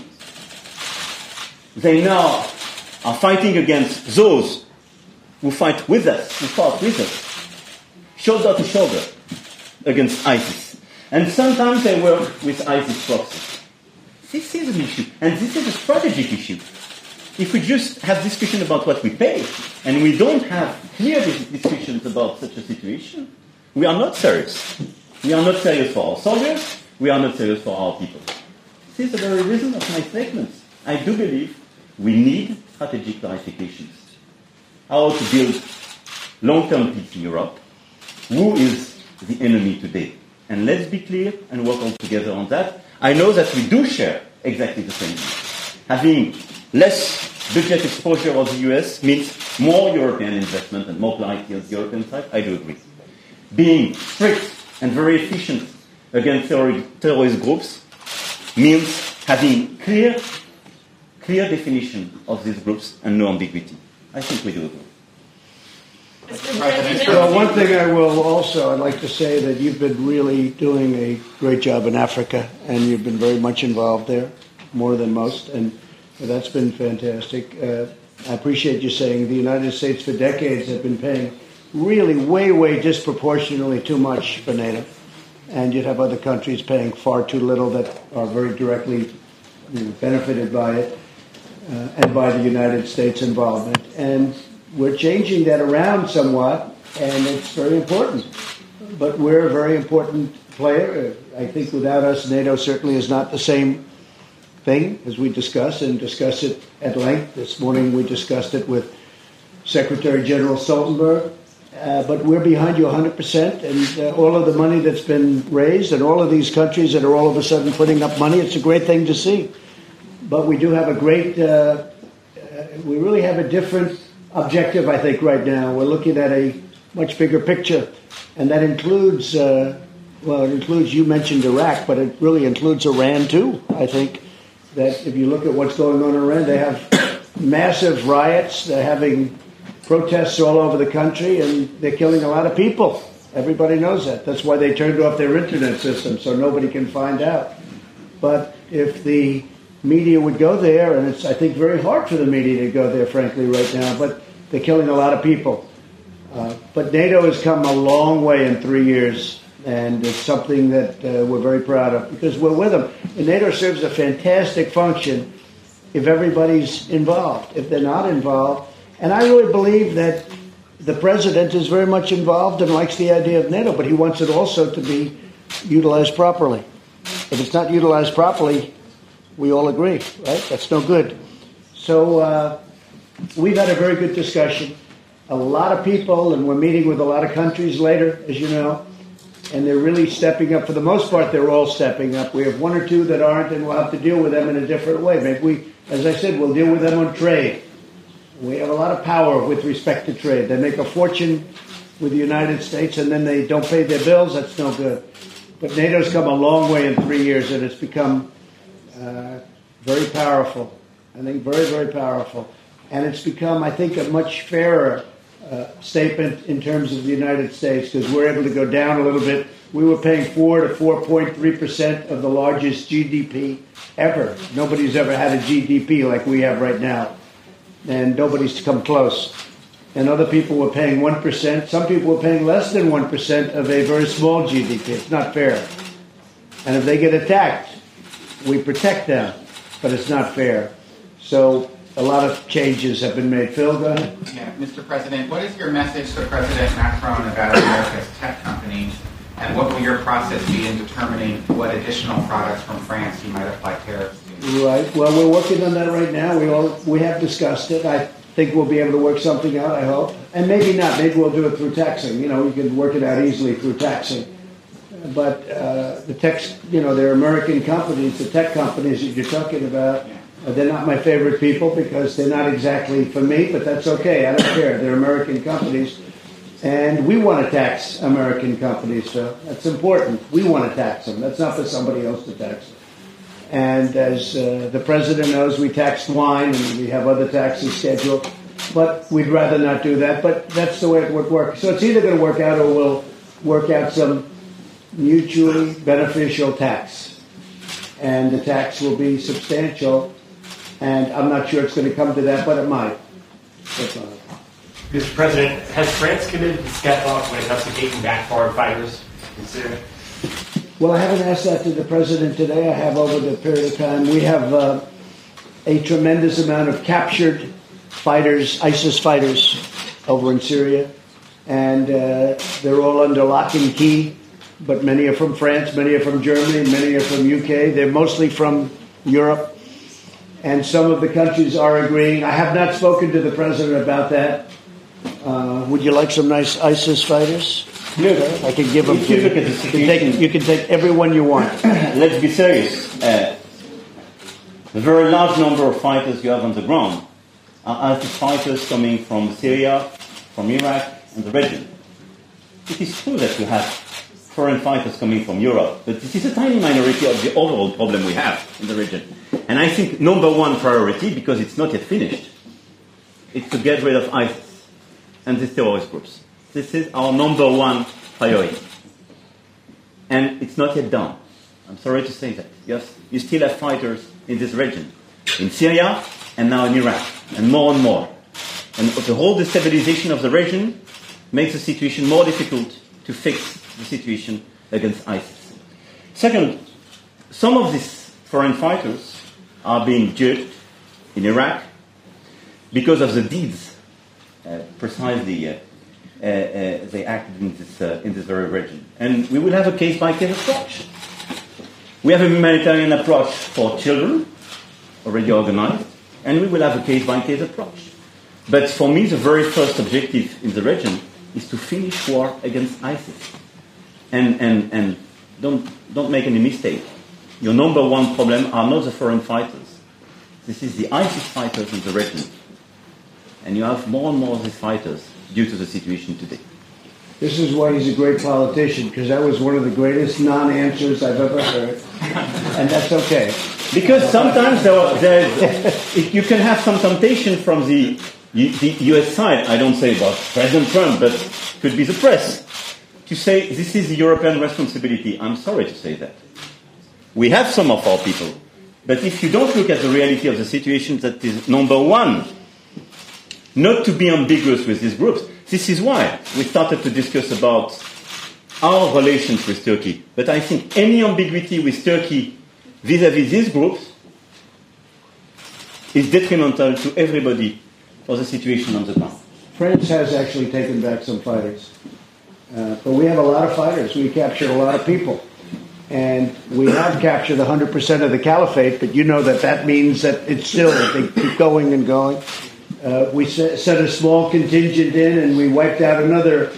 they now are fighting against those who fight with us, who fought with us, shoulder to shoulder against ISIS. And sometimes they work with ISIS proxies. This is an issue, and this is a strategic issue. If we just have discussion about what we pay, and we don't have clear discussions about such a situation, we are not serious. We are not serious for our soldiers, we are not serious for our people. This is the very reason of my statements. I do believe we need strategic clarifications. How to build long-term peace in Europe, who is the enemy today. And let's be clear and work all together on that. I know that we do share exactly the same. Having less budget exposure of the US means more European investment and more clarity on the European side. I do agree. Being strict and very efficient against terrorist groups means having clear, clear definition of these groups and no ambiguity. I think we do agree. Well, one thing I will also, I'd like to say that you've been really doing a great job in Africa, and you've been very much involved there, more than most, and that's been fantastic. Uh, I appreciate you saying the United States for decades have been paying really way, way disproportionately too much for NATO, and you'd have other countries paying far too little that are very directly you know, benefited by it, uh, and by the United States involvement. And we're changing that around somewhat, and it's very important. But we're a very important player. I think without us, NATO certainly is not the same thing as we discuss and discuss it at length. This morning we discussed it with Secretary General Stoltenberg. Uh, but we're behind you 100%, and uh, all of the money that's been raised, and all of these countries that are all of a sudden putting up money, it's a great thing to see. But we do have a great, uh, uh we really have a different objective, I think, right now. We're looking at a much bigger picture, and that includes, uh, well, it includes, you mentioned Iraq, but it really includes Iran too, I think. That if you look at what's going on in Iran, they have massive riots, they're having protests all over the country, and they're killing a lot of people. Everybody knows that. That's why they turned off their internet system, so nobody can find out. But if the media would go there, and it's, I think, very hard for the media to go there, frankly, right now. But they're killing a lot of people. Uh, but NATO has come a long way in three years, and it's something that uh, we're very proud of because we're with them. And NATO serves a fantastic function if everybody's involved. If they're not involved, and I really believe that the president is very much involved and likes the idea of NATO, but he wants it also to be utilized properly. If it's not utilized properly, we all agree, right? That's no good. So uh, we've had a very good discussion. A lot of people, and we're meeting with a lot of countries later, as you know, and they're really stepping up. For the most part, they're all stepping up. We have one or two that aren't, and we'll have to deal with them in a different way. Maybe we, as I said, we'll deal with them on trade. We have a lot of power with respect to trade. They make a fortune with the United States, and then they don't pay their bills. That's no good. But NATO's come a long way in three years, and it's become uh, very powerful. I think very, very powerful. And it's become, I think, a much fairer uh, statement in terms of the United States because we're able to go down a little bit. We were paying 4 to 4.3 percent of the largest GDP ever. Nobody's ever had a GDP like we have right now. And nobody's come close. And other people were paying 1%. Some people were paying less than 1% of a very small GDP. It's not fair. And if they get attacked, we protect them, but it's not fair. So a lot of changes have been made. Phil, go ahead. Yeah, Mr. President, what is your message to President Macron about America's tech companies And what will your process be in determining what additional products from France you might apply tariffs? Right. Well, we're working on that right now. We all we have discussed it. I think we'll be able to work something out. I hope, and maybe not. Maybe we'll do it through taxing. You know, we can work it out easily through taxing. But uh, the tech, you know, they're American companies. The tech companies that you're talking about, uh, they're not my favorite people because they're not exactly for me. But that's okay. I don't care. They're American companies. And we want to tax American companies, so that's important. We want to tax them. That's not for somebody else to tax them. And as uh, the president knows, we tax wine and we have other taxes scheduled. But we'd rather not do that. But that's the way it would work. So it's either going to work out or we'll work out some mutually beneficial tax. And the tax will be substantial. And I'm not sure it's going to come to that, but it might. Mr. President, has France committed to step up when taking back foreign fighters in Syria? Well, I haven't asked that to the president today. I have over the period of time. We have uh, a tremendous amount of captured fighters, ISIS fighters, over in Syria, and uh, they're all under lock and key. But many are from France, many are from Germany, many are from UK. They're mostly from Europe, and some of the countries are agreeing. I have not spoken to the president about that. Uh, would you like some nice ISIS fighters? Look, I can give them to you you. look at the You can take, you can take every one you want. Let's be serious. Uh, the very large number of fighters you have on the ground are ISIS fighters coming from Syria, from Iraq, and the region. It is true that you have foreign fighters coming from Europe, but this is a tiny minority of the overall problem we have in the region. And I think number one priority, because it's not yet finished, is to get rid of ISIS and these terrorist groups. This is our number one priority. And it's not yet done. I'm sorry to say that. Yes, you still have fighters in this region, in Syria and now in Iraq, and more and more. And the whole destabilization of the region makes the situation more difficult to fix the situation against ISIS. Second, some of these foreign fighters are being judged in Iraq because of the deeds uh, precisely uh, they acted in this, uh, in this very region. And we will have a case by case approach. We have a humanitarian approach for children, already organized, and we will have a case by case approach. But for me, the very first objective in the region is to finish war against ISIS. And, and, and don't, don't make any mistake. Your number one problem are not the foreign fighters. This is the ISIS fighters in the region. And you have more and more of these fighters due to the situation today. This is why he's a great politician, because that was one of the greatest non-answers I've ever heard, and that's okay. Because sometimes there, there, you can have some temptation from the, the US side, I don't say about President Trump, but could be the press, to say this is the European responsibility. I'm sorry to say that. We have some of our people, but if you don't look at the reality of the situation, that is number one, not to be ambiguous with these groups. This is why we started to discuss about our relations with Turkey. But I think any ambiguity with Turkey vis-à-vis these groups is detrimental to everybody for the situation on the ground. France has actually taken back some fighters, uh, but we have a lot of fighters. We captured a lot of people, and we have captured 100% of the caliphate. But you know that that means that it's still they keep going and going. Uh, we set, set a small contingent in, and we wiped out another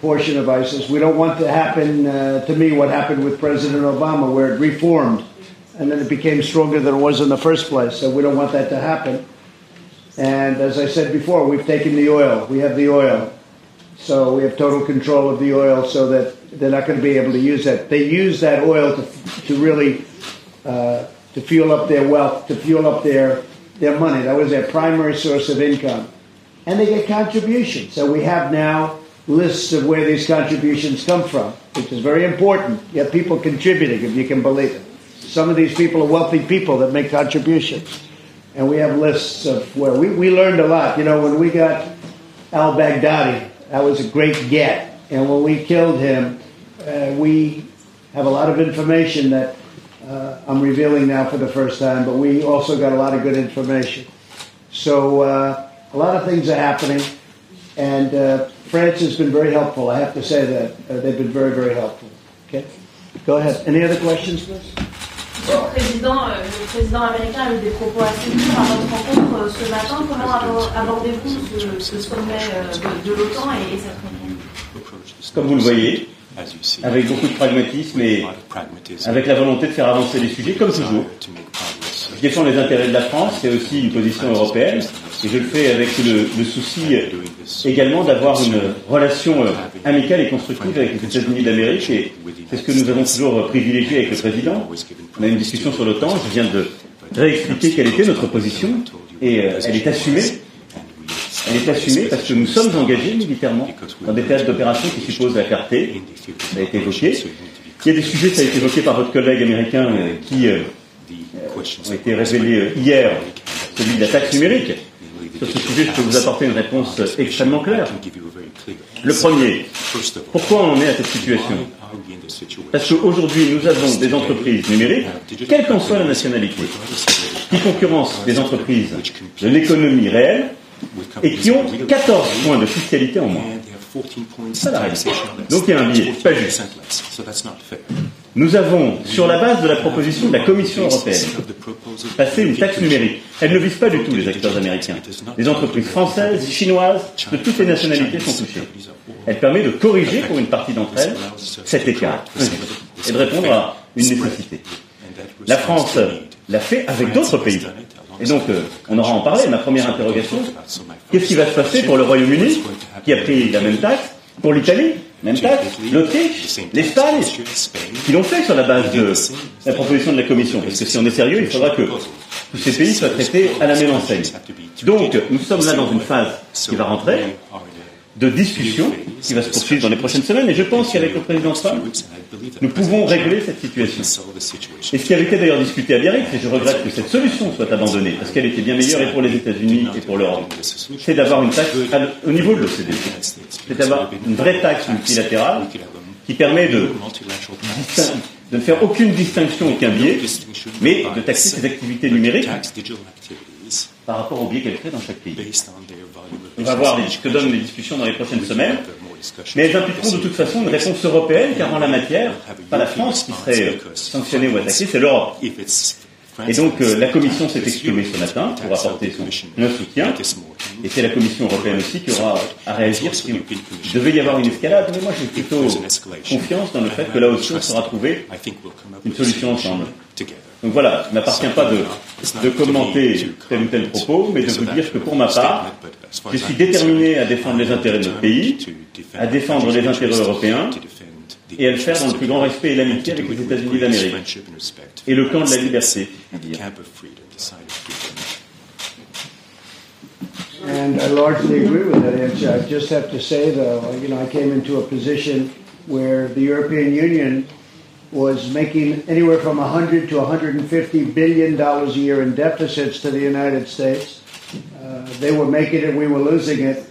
portion of ISIS. We don't want to happen uh, to me what happened with President Obama, where it reformed and then it became stronger than it was in the first place. So we don't want that to happen. And as I said before, we've taken the oil. We have the oil. So we have total control of the oil so that they're not going to be able to use that. They use that oil to, to really uh, to fuel up their wealth, to fuel up their, their money. That was their primary source of income. And they get contributions. So we have now lists of where these contributions come from, which is very important. You have people contributing, if you can believe it. Some of these people are wealthy people that make contributions. And we have lists of where we, we learned a lot. You know, when we got al Baghdadi, that was a great get. And when we killed him, uh, we have a lot of information that uh, I'm revealing now for the first time, but we also got a lot of good information. So uh, a lot of things are happening. And uh, France has been very helpful. I have to say that uh, they've been very, very helpful. Okay, go ahead. Any other questions, please? Le président, euh, le président américain a eu des propos assez durs à votre rencontre ce matin. Comment abordez-vous ce, ce sommet de, de l'OTAN et, et cette réunion Comme vous le voyez, avec beaucoup de pragmatisme et avec la volonté de faire avancer les sujets, comme toujours. Je défends les intérêts de la France, c'est aussi une position européenne, et je le fais avec le, le souci également d'avoir une relation euh, amicale et constructive avec les États-Unis d'Amérique, et c'est ce que nous avons toujours privilégié avec le président. On a une discussion sur l'OTAN, je viens de réexpliquer quelle était notre position, et euh, elle est assumée. Elle est assumée parce que nous sommes engagés militairement dans des théâtres d'opération qui supposent la clarté. Ça a été évoqué. Il y a des sujets, ça a été évoqué par votre collègue américain, euh, qui euh, ont été révélés euh, hier, celui de la taxe numérique. Sur ce sujet, je peux vous apporter une réponse extrêmement claire. Le premier, pourquoi on en est à cette situation? Parce qu'aujourd'hui, nous avons des entreprises numériques, quelle qu'en soit la nationalité, qui concurrencent des entreprises de l'économie réelle et qui ont 14 points de fiscalité en moins. Donc il y a un biais, pas juste. Nous avons, sur la base de la proposition de la Commission européenne, passé une taxe numérique. Elle ne vise pas du tout les acteurs américains. Les entreprises françaises, chinoises, de toutes les nationalités sont touchées. Elle permet de corriger pour une partie d'entre elles cet écart et de répondre à une nécessité. La France l'a fait avec d'autres pays. Et donc, euh, on aura en parlé. Ma première interrogation, qu'est-ce qui va se passer pour le Royaume-Uni, qui a pris la même taxe, pour l'Italie, même taxe, l'Autriche, l'Espagne, qui l'ont fait sur la base de la proposition de la Commission? Parce que si on est sérieux, il faudra que tous ces pays soient traités à la même enseigne. Donc, nous sommes là dans une phase qui va rentrer de discussion qui va se poursuivre dans les prochaines semaines. Et je pense qu'avec le président Trump, nous pouvons régler cette situation. Et ce qui avait été d'ailleurs discuté à Biarritz, et je regrette que cette solution soit abandonnée, parce qu'elle était bien meilleure et pour les États-Unis et pour l'Europe, c'est d'avoir une taxe au niveau de l'OCDE. C'est d'avoir une vraie taxe multilatérale qui permet de, de ne faire aucune distinction, aucun biais, mais de taxer ces activités numériques par rapport aux biais qu'elles créent dans chaque pays. On va voir ce que donnent les discussions dans les prochaines semaines. Mais elles impliqueront de toute façon une réponse européenne, car en la matière, pas la France qui serait sanctionnée ou attaquée, c'est l'Europe. Et donc euh, la Commission s'est exprimée ce matin pour apporter son soutien, et c'est la Commission européenne aussi qui aura à réagir s'il devait y avoir une escalade. Mais moi j'ai plutôt confiance dans le fait que là aussi on sera trouvé une solution ensemble. Donc voilà, il ne m'appartient pas de, de commenter tel ou tel propos, mais de vous dire que pour ma part, je suis déterminé à défendre les intérêts de notre pays, à défendre les intérêts européens, et à le faire dans le plus grand respect et l'amitié avec les États-Unis d'Amérique et le camp de la liberté. And I largely agree with that answer. I just have to say, though, you know, I came into a position where the European Union was making anywhere from 100 to 150 billion dollars a year in deficits to the United States. Uh, they were making it, we were losing it,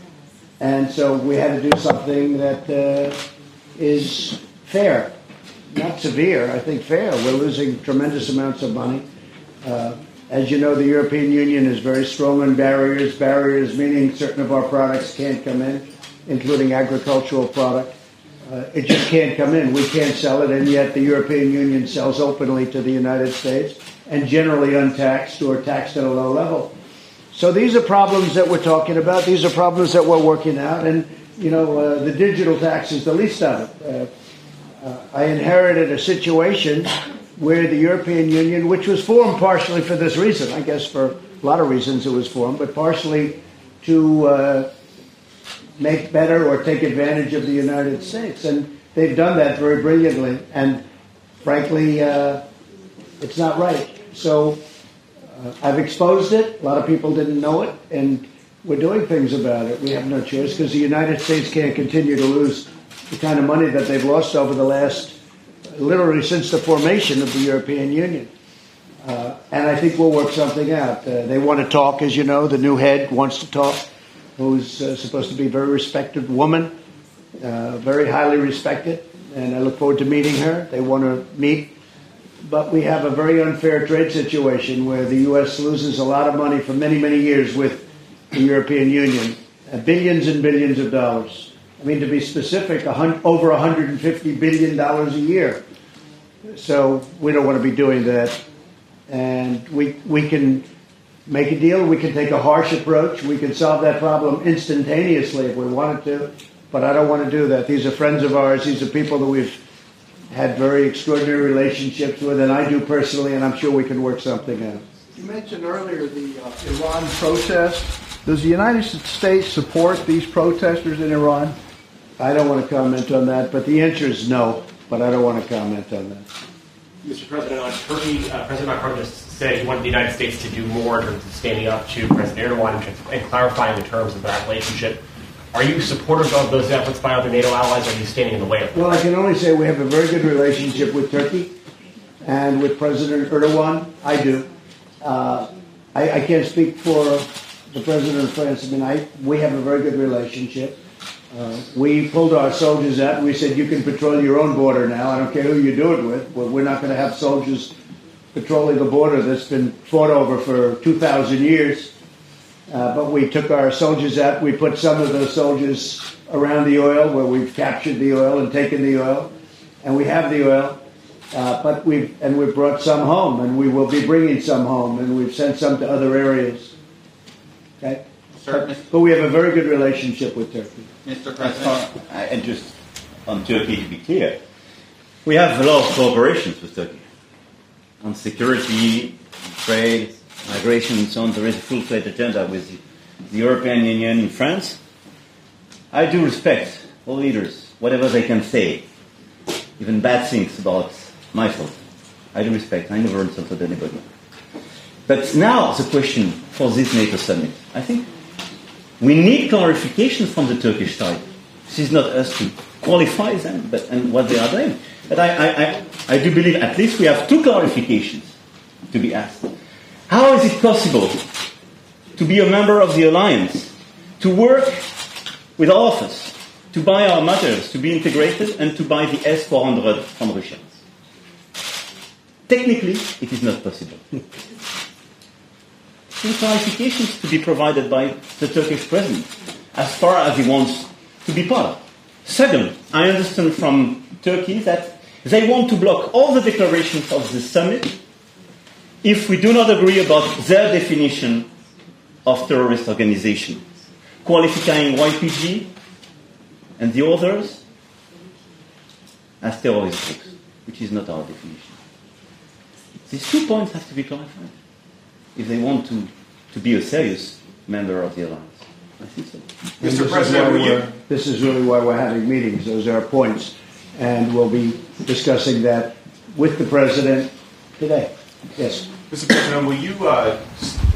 and so we had to do something that uh, is fair, not severe. I think fair. We're losing tremendous amounts of money. Uh, as you know, the European Union is very strong on barriers. Barriers meaning certain of our products can't come in, including agricultural products. Uh, it just can't come in. We can't sell it, and yet the European Union sells openly to the United States and generally untaxed or taxed at a low level. So these are problems that we're talking about. These are problems that we're working out, and you know uh, the digital tax is the least of it. Uh, uh I inherited a situation where the European Union, which was formed partially for this reason, I guess for a lot of reasons it was formed, but partially to uh, make better or take advantage of the United States. And they've done that very brilliantly. And frankly, uh, it's not right. So uh, I've exposed it. A lot of people didn't know it. And we're doing things about it. We have no choice because the United States can't continue to lose the kind of money that they've lost over the last, literally since the formation of the European Union. Uh, and I think we'll work something out. Uh, they want to talk, as you know. The new head wants to talk who's uh, supposed to be a very respected woman, uh, very highly respected, and I look forward to meeting her. They want to meet. But we have a very unfair trade situation where the U.S. loses a lot of money for many, many years with the European Union. uh, billions and billions of dollars. I mean, to be specific, a hun- over 150 billion dollars a year. So we don't want to be doing that, and we we can make a deal. We can take a harsh approach. We can solve that problem instantaneously if we wanted to, but I don't want to do that. These are friends of ours. These are people that we've had very extraordinary relationships with, and I do personally, and I'm sure we can work something out. You mentioned earlier the uh, Iran protest. Does the United States support these protesters in Iran? I don't want to comment on that, but the answer is no, but I don't want to comment on that. Mr. President, on Turkey, uh, President Macron just said he wanted the United States to do more in terms of standing up to President Erdogan and clarifying the terms of that relationship. Are you supportive of those efforts by other NATO allies, or are you standing in the way of them? Well, I can only say we have a very good relationship with Turkey and with President Erdogan. I do. Uh, I, I, can't speak for the president of France. I mean, I, we have a very good relationship. Uh, we pulled our soldiers out and we said, you can patrol your own border now. I don't care who you do it with. But we're not going to have soldiers patrolling the border that's been fought over for 2,000 years. Uh, but we took our soldiers out. We put some of those soldiers around the oil where we've captured the oil and taken the oil. And we have the oil. Uh, but we've and we've brought some home, and we will be bringing some home, and we've sent some to other areas. Okay, but, but, we have a very good relationship with Turkey. Mr. President, and just on Turkey to be clear, we have a lot of cooperations with Turkey on security, trade, migration, and so on. There is a full-fledged agenda with the European Union in France. I do respect all leaders, whatever they can say, even bad things about myself. I do respect. I never insulted anybody. But now the question for this NATO summit, I think we need clarification from the Turkish side. This is not us to qualify them but, and what they are doing. But I, I, I, I do believe at least we have two clarifications to be asked. How is it possible to be a member of the alliance, to work with all of us, to buy our materials, to be integrated, and to buy the S 400 from Russia? Technically, it is not possible. Some clarifications to be provided by the Turkish president as far as he wants to be part of. Second, I understand from Turkey that they want to block all the declarations of the summit if we do not agree about their definition of terrorist organization, qualifying YPG and the others as terrorist groups, which is not our definition. These two points have to be clarified if they want to, to be a serious member of the alliance. I think so. Mr. President, this is, this is really why we're having meetings. Those are our points. And we'll be discussing that with the President today. Yes. Mr. President, will you uh,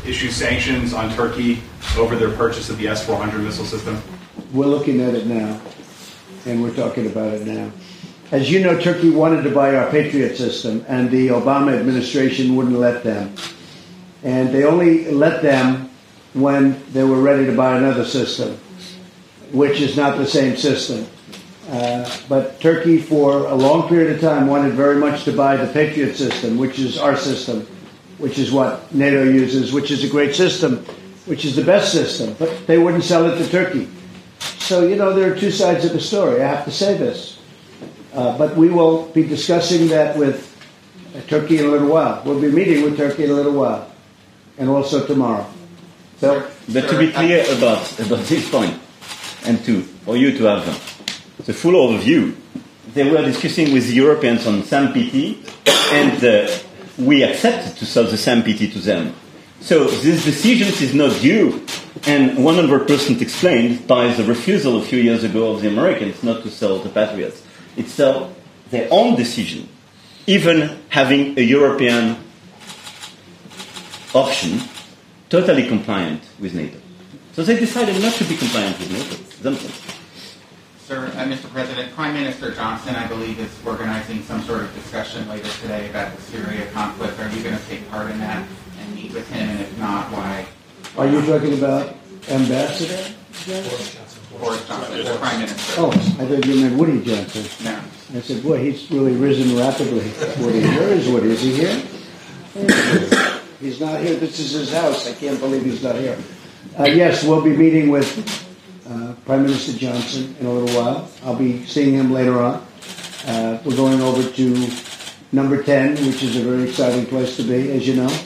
issue sanctions on Turkey over their purchase of the S 400 missile system? We're looking at it now, and we're talking about it now. As you know, Turkey wanted to buy our Patriot system, and the Obama administration wouldn't let them. And they only let them when they were ready to buy another system, which is not the same system. Uh, but Turkey, for a long period of time, wanted very much to buy the Patriot system, which is our system, which is what NATO uses, which is a great system, which is the best system. But they wouldn't sell it to Turkey. So, you know, there are two sides of the story. I have to say this. Uh, but we will be discussing that with Turkey in a little while. We'll be meeting with Turkey in a little while, and also tomorrow. So, but to be clear about about this point, and to for you to have the full overview, they were discussing with the Europeans on SAMPT, and uh, we accepted to sell the SAMPT to them. So this decision is not due and 100% explained by the refusal a few years ago of the Americans not to sell the Patriots it's uh, their own decision, even having a European option totally compliant with NATO. So they decided not to be compliant with NATO themselves. Sir, uh, Mr. President, Prime Minister Johnson, I believe, is organizing some sort of discussion later today about the Syria conflict. Are you going to take part in that and meet with him? And if not, why? Are you talking about Ambassador? Boris Johnson, the Prime Minister. Oh, I thought you meant Woody Johnson. No. I said, boy, he's really risen rapidly. Woody, where is Woody? Is he here? He's not here. This is his house. I can't believe he's not here. Uh, yes, we'll be meeting with Prime Minister Johnson in a little while. I'll be seeing him later on. Uh, we're going over to number 10, which is a very exciting place to be, as you know.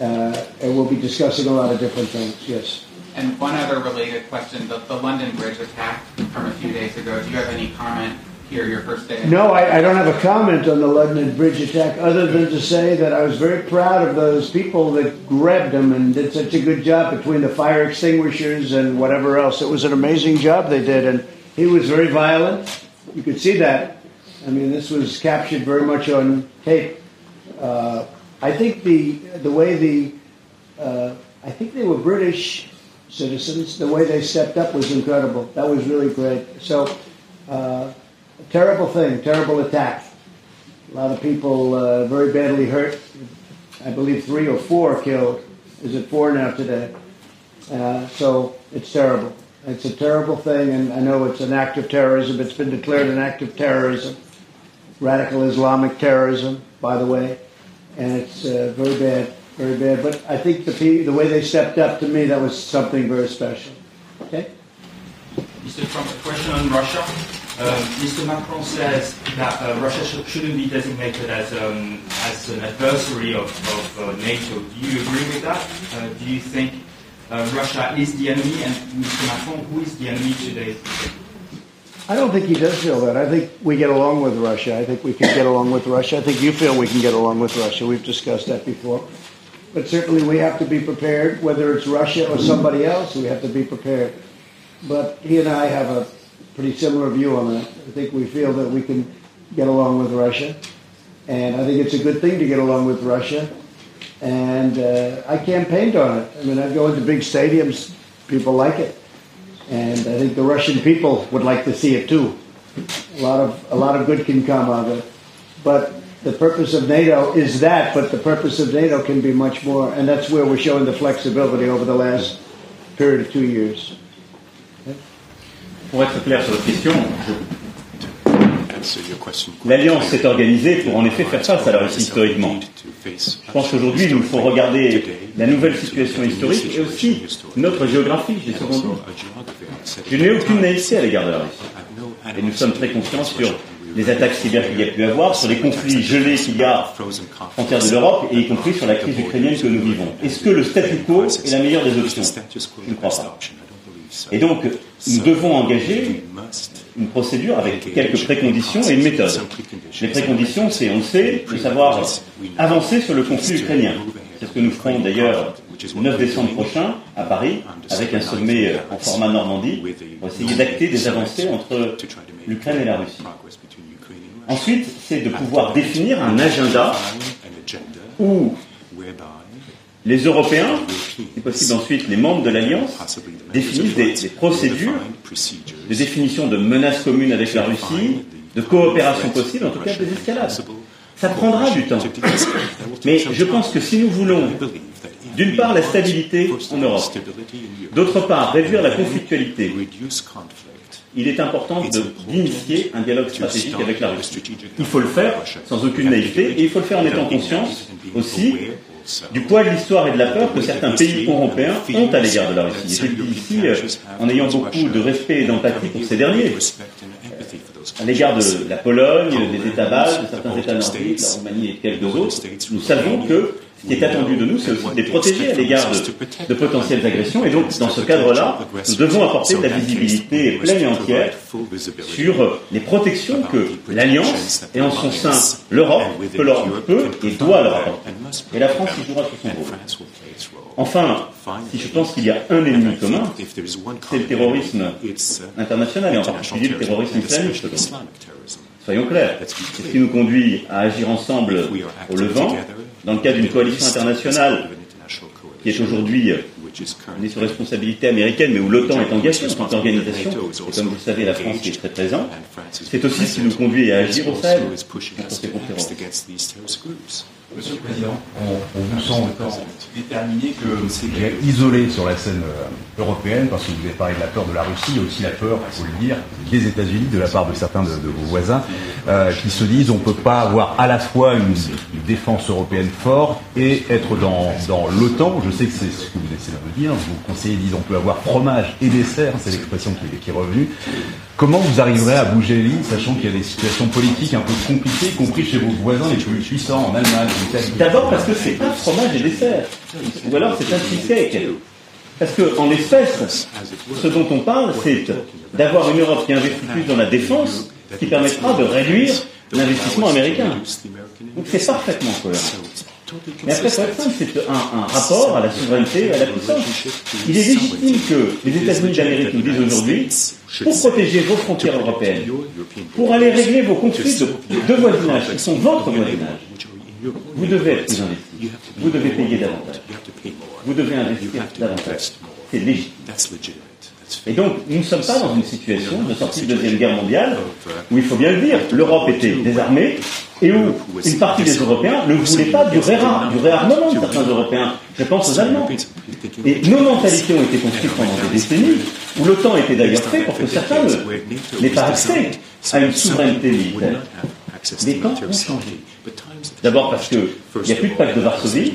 Uh, and we'll be discussing a lot of different things, yes. And one other related question, the, the London Bridge attack from a few days ago, do you have any comment here your first day? No, I, I, don't have a comment on the London Bridge attack other than to say that I was very proud of those people that grabbed them and did such a good job between the fire extinguishers and whatever else. It was an amazing job they did, and he was very violent. You could see that. I mean, this was captured very much on tape. Uh, I think the the way the uh, I think they were British citizens. The way they stepped up was incredible. That was really great. So, uh, terrible thing, terrible attack. A lot of people uh, very badly hurt. I believe three or four killed. Is it four now today? Uh, so it's terrible. It's a terrible thing, and I know it's an act of terrorism. It's been declared an act of terrorism, radical Islamic terrorism, by the way and it's uh, very bad, very bad. But I think the the way they stepped up to me, that was something very special. Okay. Mr. Trump, a question on Russia. Mr. Macron says that uh, Russia sh- shouldn't be designated as um, as an adversary of, of uh, NATO. Do you agree with that? Uh, do you think uh, Russia is the enemy, and Mr. Macron, who is the enemy today? I don't think he does feel that. I think we get along with Russia. I think we can get along with Russia. I think you feel we can get along with Russia. We've discussed that before. But certainly we have to be prepared, whether it's Russia or somebody else, we have to be prepared. But he and I have a pretty similar view on that. I think we feel that we can get along with Russia. And I think it's a good thing to get along with Russia. And uh, I campaigned on it. I mean, I go into big stadiums, people like it and I think the Russian people would like to see it too. A lot of a lot of good can come out of it, but the purpose of NATO is that. But the purpose of NATO can be much more, and that's where we're showing the flexibility over the last period of two years. Pour être clair sur votre question, l'Alliance s'est organisée pour en effet faire face à la Russie historiquement. Je pense qu'aujourd'hui, il nous faut regarder la nouvelle situation historique et aussi notre géographie, j'ai dit. Je n'ai aucune naïveté à l'égard de la Russie. Et nous sommes très conscients sur les attaques cyber qu'il y a pu avoir, sur les conflits gelés qu'il y a frontières de l'Europe, et y compris sur la crise ukrainienne que nous vivons. Est-ce que le statu quo est la meilleure des options? Je ne crois pas. Et donc, nous devons engager une procédure avec quelques préconditions et une méthode. Les préconditions, c'est, on le sait, de savoir avancer sur le conflit ukrainien. C'est ce que nous ferons d'ailleurs le 9 décembre prochain à Paris, avec un sommet en format Normandie, pour essayer d'acter des avancées entre l'Ukraine et la Russie. Ensuite, c'est de pouvoir définir un agenda où les Européens, et possible ensuite les membres de l'Alliance, définissent des, procédures de définition de menaces communes avec la Russie, de coopération possible, en tout cas des escalades. Ça prendra du temps. Mais je pense que si nous voulons, d'une part, la stabilité en Europe, d'autre part, réduire la conflictualité, il est important d'initier un dialogue stratégique avec la Russie. Il faut le faire sans aucune naïveté et il faut le faire en étant conscient aussi du poids de l'histoire et de la peur que certains pays européens ont à l'égard de la Russie. Et je dis ici en ayant beaucoup de respect et d'empathie pour ces derniers. À l'égard de la Pologne, des États baltes, de certains États nordiques, la Roumanie et quelques autres, nous savons que ce qui est attendu de nous, c'est aussi de les protéger à l'égard de, potentielles agressions. Et donc, dans ce cadre-là, nous devons apporter de la visibilité pleine et entière sur les protections que l'Alliance et en son sein l'Europe, que l'Europe peut et doit leur apporter. Et la France y jouera tout son rôle. Enfin, si je pense qu'il y a un ennemi commun, c'est le terrorisme international et en particulier le terrorisme islamiste. Soyons clairs, c'est ce qui nous conduit à agir ensemble au Levant, dans le cadre d'une coalition internationale qui est aujourd'hui on est sur responsabilité américaine, mais où l'OTAN est engagée en tant qu'organisation, et comme vous le savez, la France est très présente, c'est aussi ce qui nous conduit à agir au Sahel contre ces conférences. Monsieur le Président, on, on vous sent autant déterminé que isolé sur la scène euh, européenne, parce que vous avez parlé de la peur de la Russie, il y a aussi la peur, il faut le dire, des États-Unis, de la part de certains de, de vos voisins, euh, qui se disent on ne peut pas avoir à la fois une, une, défense européenne forte et être dans, dans l'OTAN. Je sais que c'est ce que vous essayez de dire. Vos conseillers disent on peut avoir fromage et dessert, c'est l'expression qui, qui est revenue. Comment vous arriverez à bouger les lignes, sachant qu'il y a des situations politiques un peu compliquées, y compris chez vos voisins les plus puissants en Allemagne, en Italie? D'abord parce que c'est pas fromage et dessert, ou alors c'est un cheesecake. Parce que, en l'espèce, ce dont on parle, c'est d'avoir une Europe qui investit plus dans la défense, qui permettra de réduire l'investissement américain. Donc c'est parfaitement cohérent. Mais après, pour être simple, c'est un, un, rapport à la souveraineté et à la puissance. Il est légitime que les États-Unis d'Amérique nous disent aujourd'hui, pour protéger vos frontières européennes, pour aller régler vos conflits de, de voisinage, qui sont votre voisinage, vous devez être plus investi. Vous devez payer davantage. Vous devez investir davantage. C'est légitime. Et donc, nous ne sommes pas dans une situation de sortie de Deuxième Guerre mondiale où, il faut bien le dire, l'Europe était désarmée et où une partie des Européens ne voulaient pas du réarmement de certains Européens. Je pense aux Allemands. Et nos mentalités ont été construites pendant des décennies, où l'OTAN était d'ailleurs fait pour que certains n'aient pas accès à une souveraineté militaire. Les temps ont changé? D'abord parce qu'il n'y a plus de pacte de Varsovie.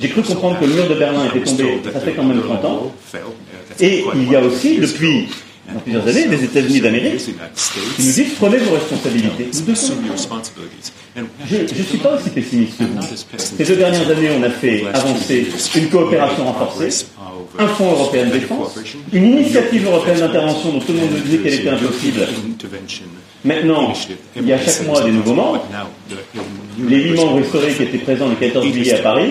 J'ai cru comprendre que le mur de Berlin était tombé, ça fait quand même 30 ans. Et il y a aussi, depuis plusieurs années, les États-Unis d'Amérique qui nous disent prenez vos responsabilités. Je ne suis pas aussi pessimiste que vous. Ces deux dernières années, on a fait avancer une coopération renforcée, un fonds européen de défense, une initiative européenne d'intervention dont tout le monde nous disait qu'elle était impossible. Maintenant, il y a chaque mois des nouveaux membres. Les huit membres historiques étaient présents le 14 juillet à Paris.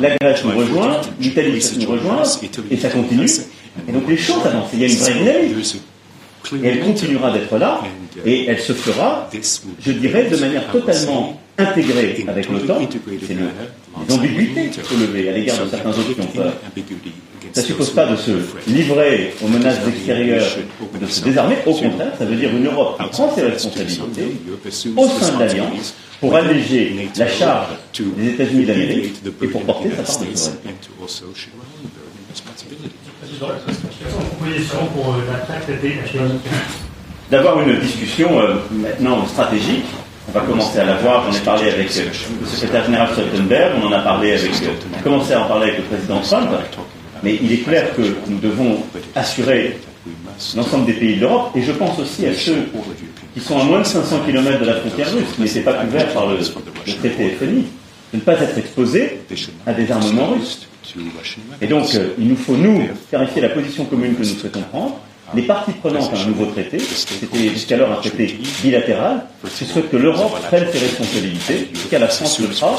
La Grèce nous rejoint, l'Italie nous rejoint, et ça continue. Et donc les choses avancent. Il y a une vraie dynamique. Et elle continuera d'être là, et elle se fera, je dirais, de manière totalement intégrée avec l'OTAN. C'est les ambiguïtés qu'il faut lever à l'égard de certains autres qui ont peur. Ça ne suppose pas de se livrer aux menaces extérieures, de se désarmer. Au contraire, ça veut dire une Europe qui prend ses responsabilités au sein de l'Alliance pour alléger la charge des États-Unis d'Amérique et pour porter sa part de. D'avoir une discussion euh, maintenant stratégique. On va commencer à l'avoir. J'en ai parlé avec euh, le secrétaire général Stoltenberg. On en a parlé avec. Euh, on a commencé à en parler avec le président Trump. Mais il est clair que nous devons assurer l'ensemble des pays de l'Europe, et je pense aussi à ceux qui sont à moins de 500 km de la frontière russe, qui n'étaient pas couverts par le, le traité FNI, de ne pas être exposés à des armements russes. Et donc, euh, il nous faut, nous, clarifier la position commune que nous souhaitons prendre. Les parties prenantes à un nouveau traité, c'était jusqu'alors un traité bilatéral, je souhaite que l'Europe prenne ses responsabilités, qu'à la France le fera,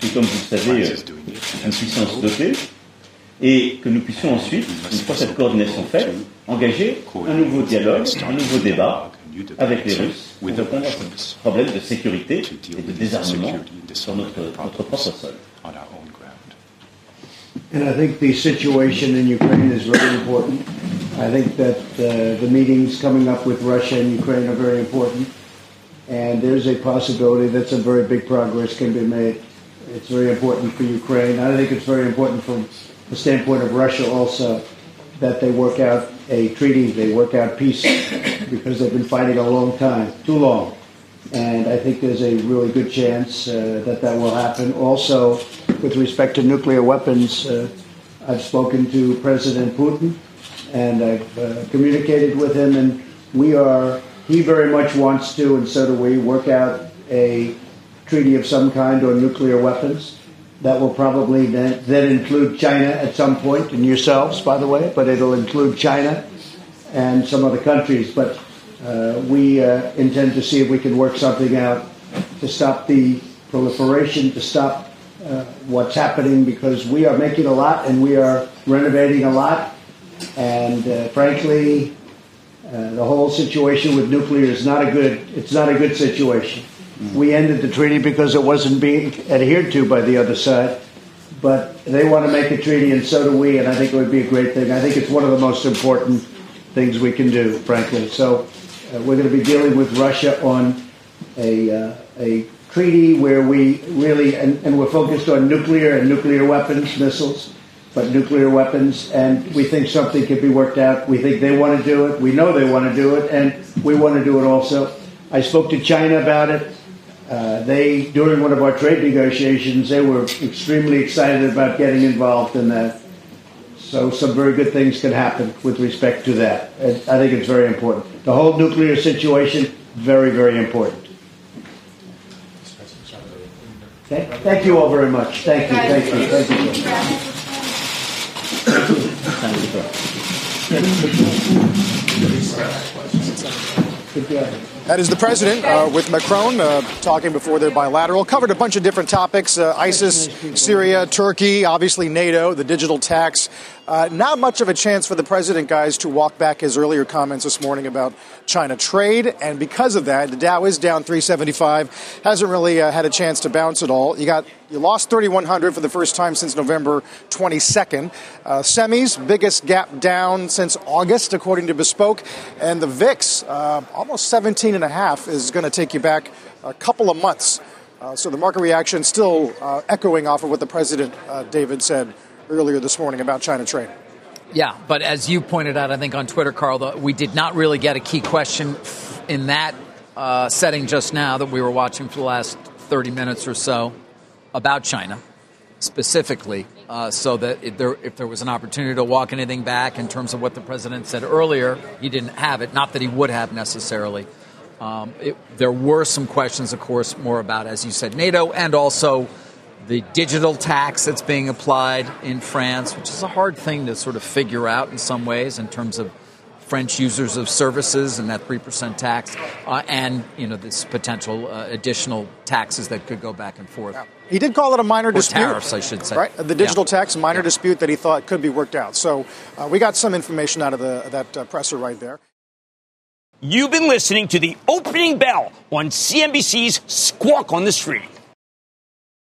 qui, comme vous le savez, euh, une puissance dotée, et que nous puissions ensuite, une fois cette coordination faite, engager un nouveau dialogue, un nouveau débat avec les Russes pour répondre à ce problème de sécurité et de désarmement sur notre, notre propre sol. And I think the situation in Ukraine is very important. I think that uh, the meetings coming up with Russia and Ukraine are very important. And there's a possibility that some very big progress can be made. It's very important for Ukraine. I think it's very important from the standpoint of Russia also that they work out a treaty, they work out peace, because they've been fighting a long time, too long. And I think there's a really good chance uh, that that will happen. Also, with respect to nuclear weapons, uh, I've spoken to President Putin and I've uh, communicated with him, and we are, he very much wants to, and so do we, work out a treaty of some kind on nuclear weapons. That will probably then, then include China at some point, and yourselves, by the way, but it'll include China and some other countries. But uh, we uh, intend to see if we can work something out to stop the proliferation, to stop uh, what's happening, because we are making a lot and we are renovating a lot. And uh, frankly, uh, the whole situation with nuclear is not a good. It's not a good situation. We ended the treaty because it wasn't being adhered to by the other side. But they want to make a treaty, and so do we, and I think it would be a great thing. I think it's one of the most important things we can do, frankly. So uh, we're going to be dealing with Russia on a, uh, a treaty where we really, and, and we're focused on nuclear and nuclear weapons, missiles, but nuclear weapons, and we think something can be worked out. We think they want to do it. We know they want to do it, and we want to do it also. I spoke to China about it. Uh, they, during one of our trade negotiations, they were extremely excited about getting involved in that. So some very good things can happen with respect to that. I think it's very important. The whole nuclear situation, very, very important. Okay? Thank you all very much. Thank you. Thank you. Thank you. Thank you. That is the president uh, with Macron uh, talking before their bilateral. Covered a bunch of different topics uh, ISIS, Syria, Turkey, obviously NATO, the digital tax. Uh, not much of a chance for the president, guys, to walk back his earlier comments this morning about China trade. And because of that, the Dow is down 375. Hasn't really uh, had a chance to bounce at all. You got you lost 3,100 for the first time since November 22nd. Uh, semis, biggest gap down since August, according to Bespoke. And the VIX, uh, almost 17 and a half, is going to take you back a couple of months. Uh, so the market reaction still uh, echoing off of what the president, uh, David, said earlier this morning about China trade. Yeah, but as you pointed out, I think on Twitter, Carl, we did not really get a key question in that uh, setting just now that we were watching for the last 30 minutes or so about China specifically, uh, so that if there, if there was an opportunity to walk anything back in terms of what the president said earlier, he didn't have it. Not that he would have necessarily. Um, it, there were some questions, of course, more about, as you said, NATO and also the digital tax that's being applied in France, which is a hard thing to sort of figure out in some ways in terms of French users of services and that three percent tax, uh, and you know this potential uh, additional taxes that could go back and forth. He did call it a minor or dispute. Tariffs, I should say. Right, the digital Yeah. tax, minor dispute that he thought could be worked out. So uh, we got some information out of the, that uh, presser right there. You've been listening to the opening bell on CNBC's Squawk on the Street.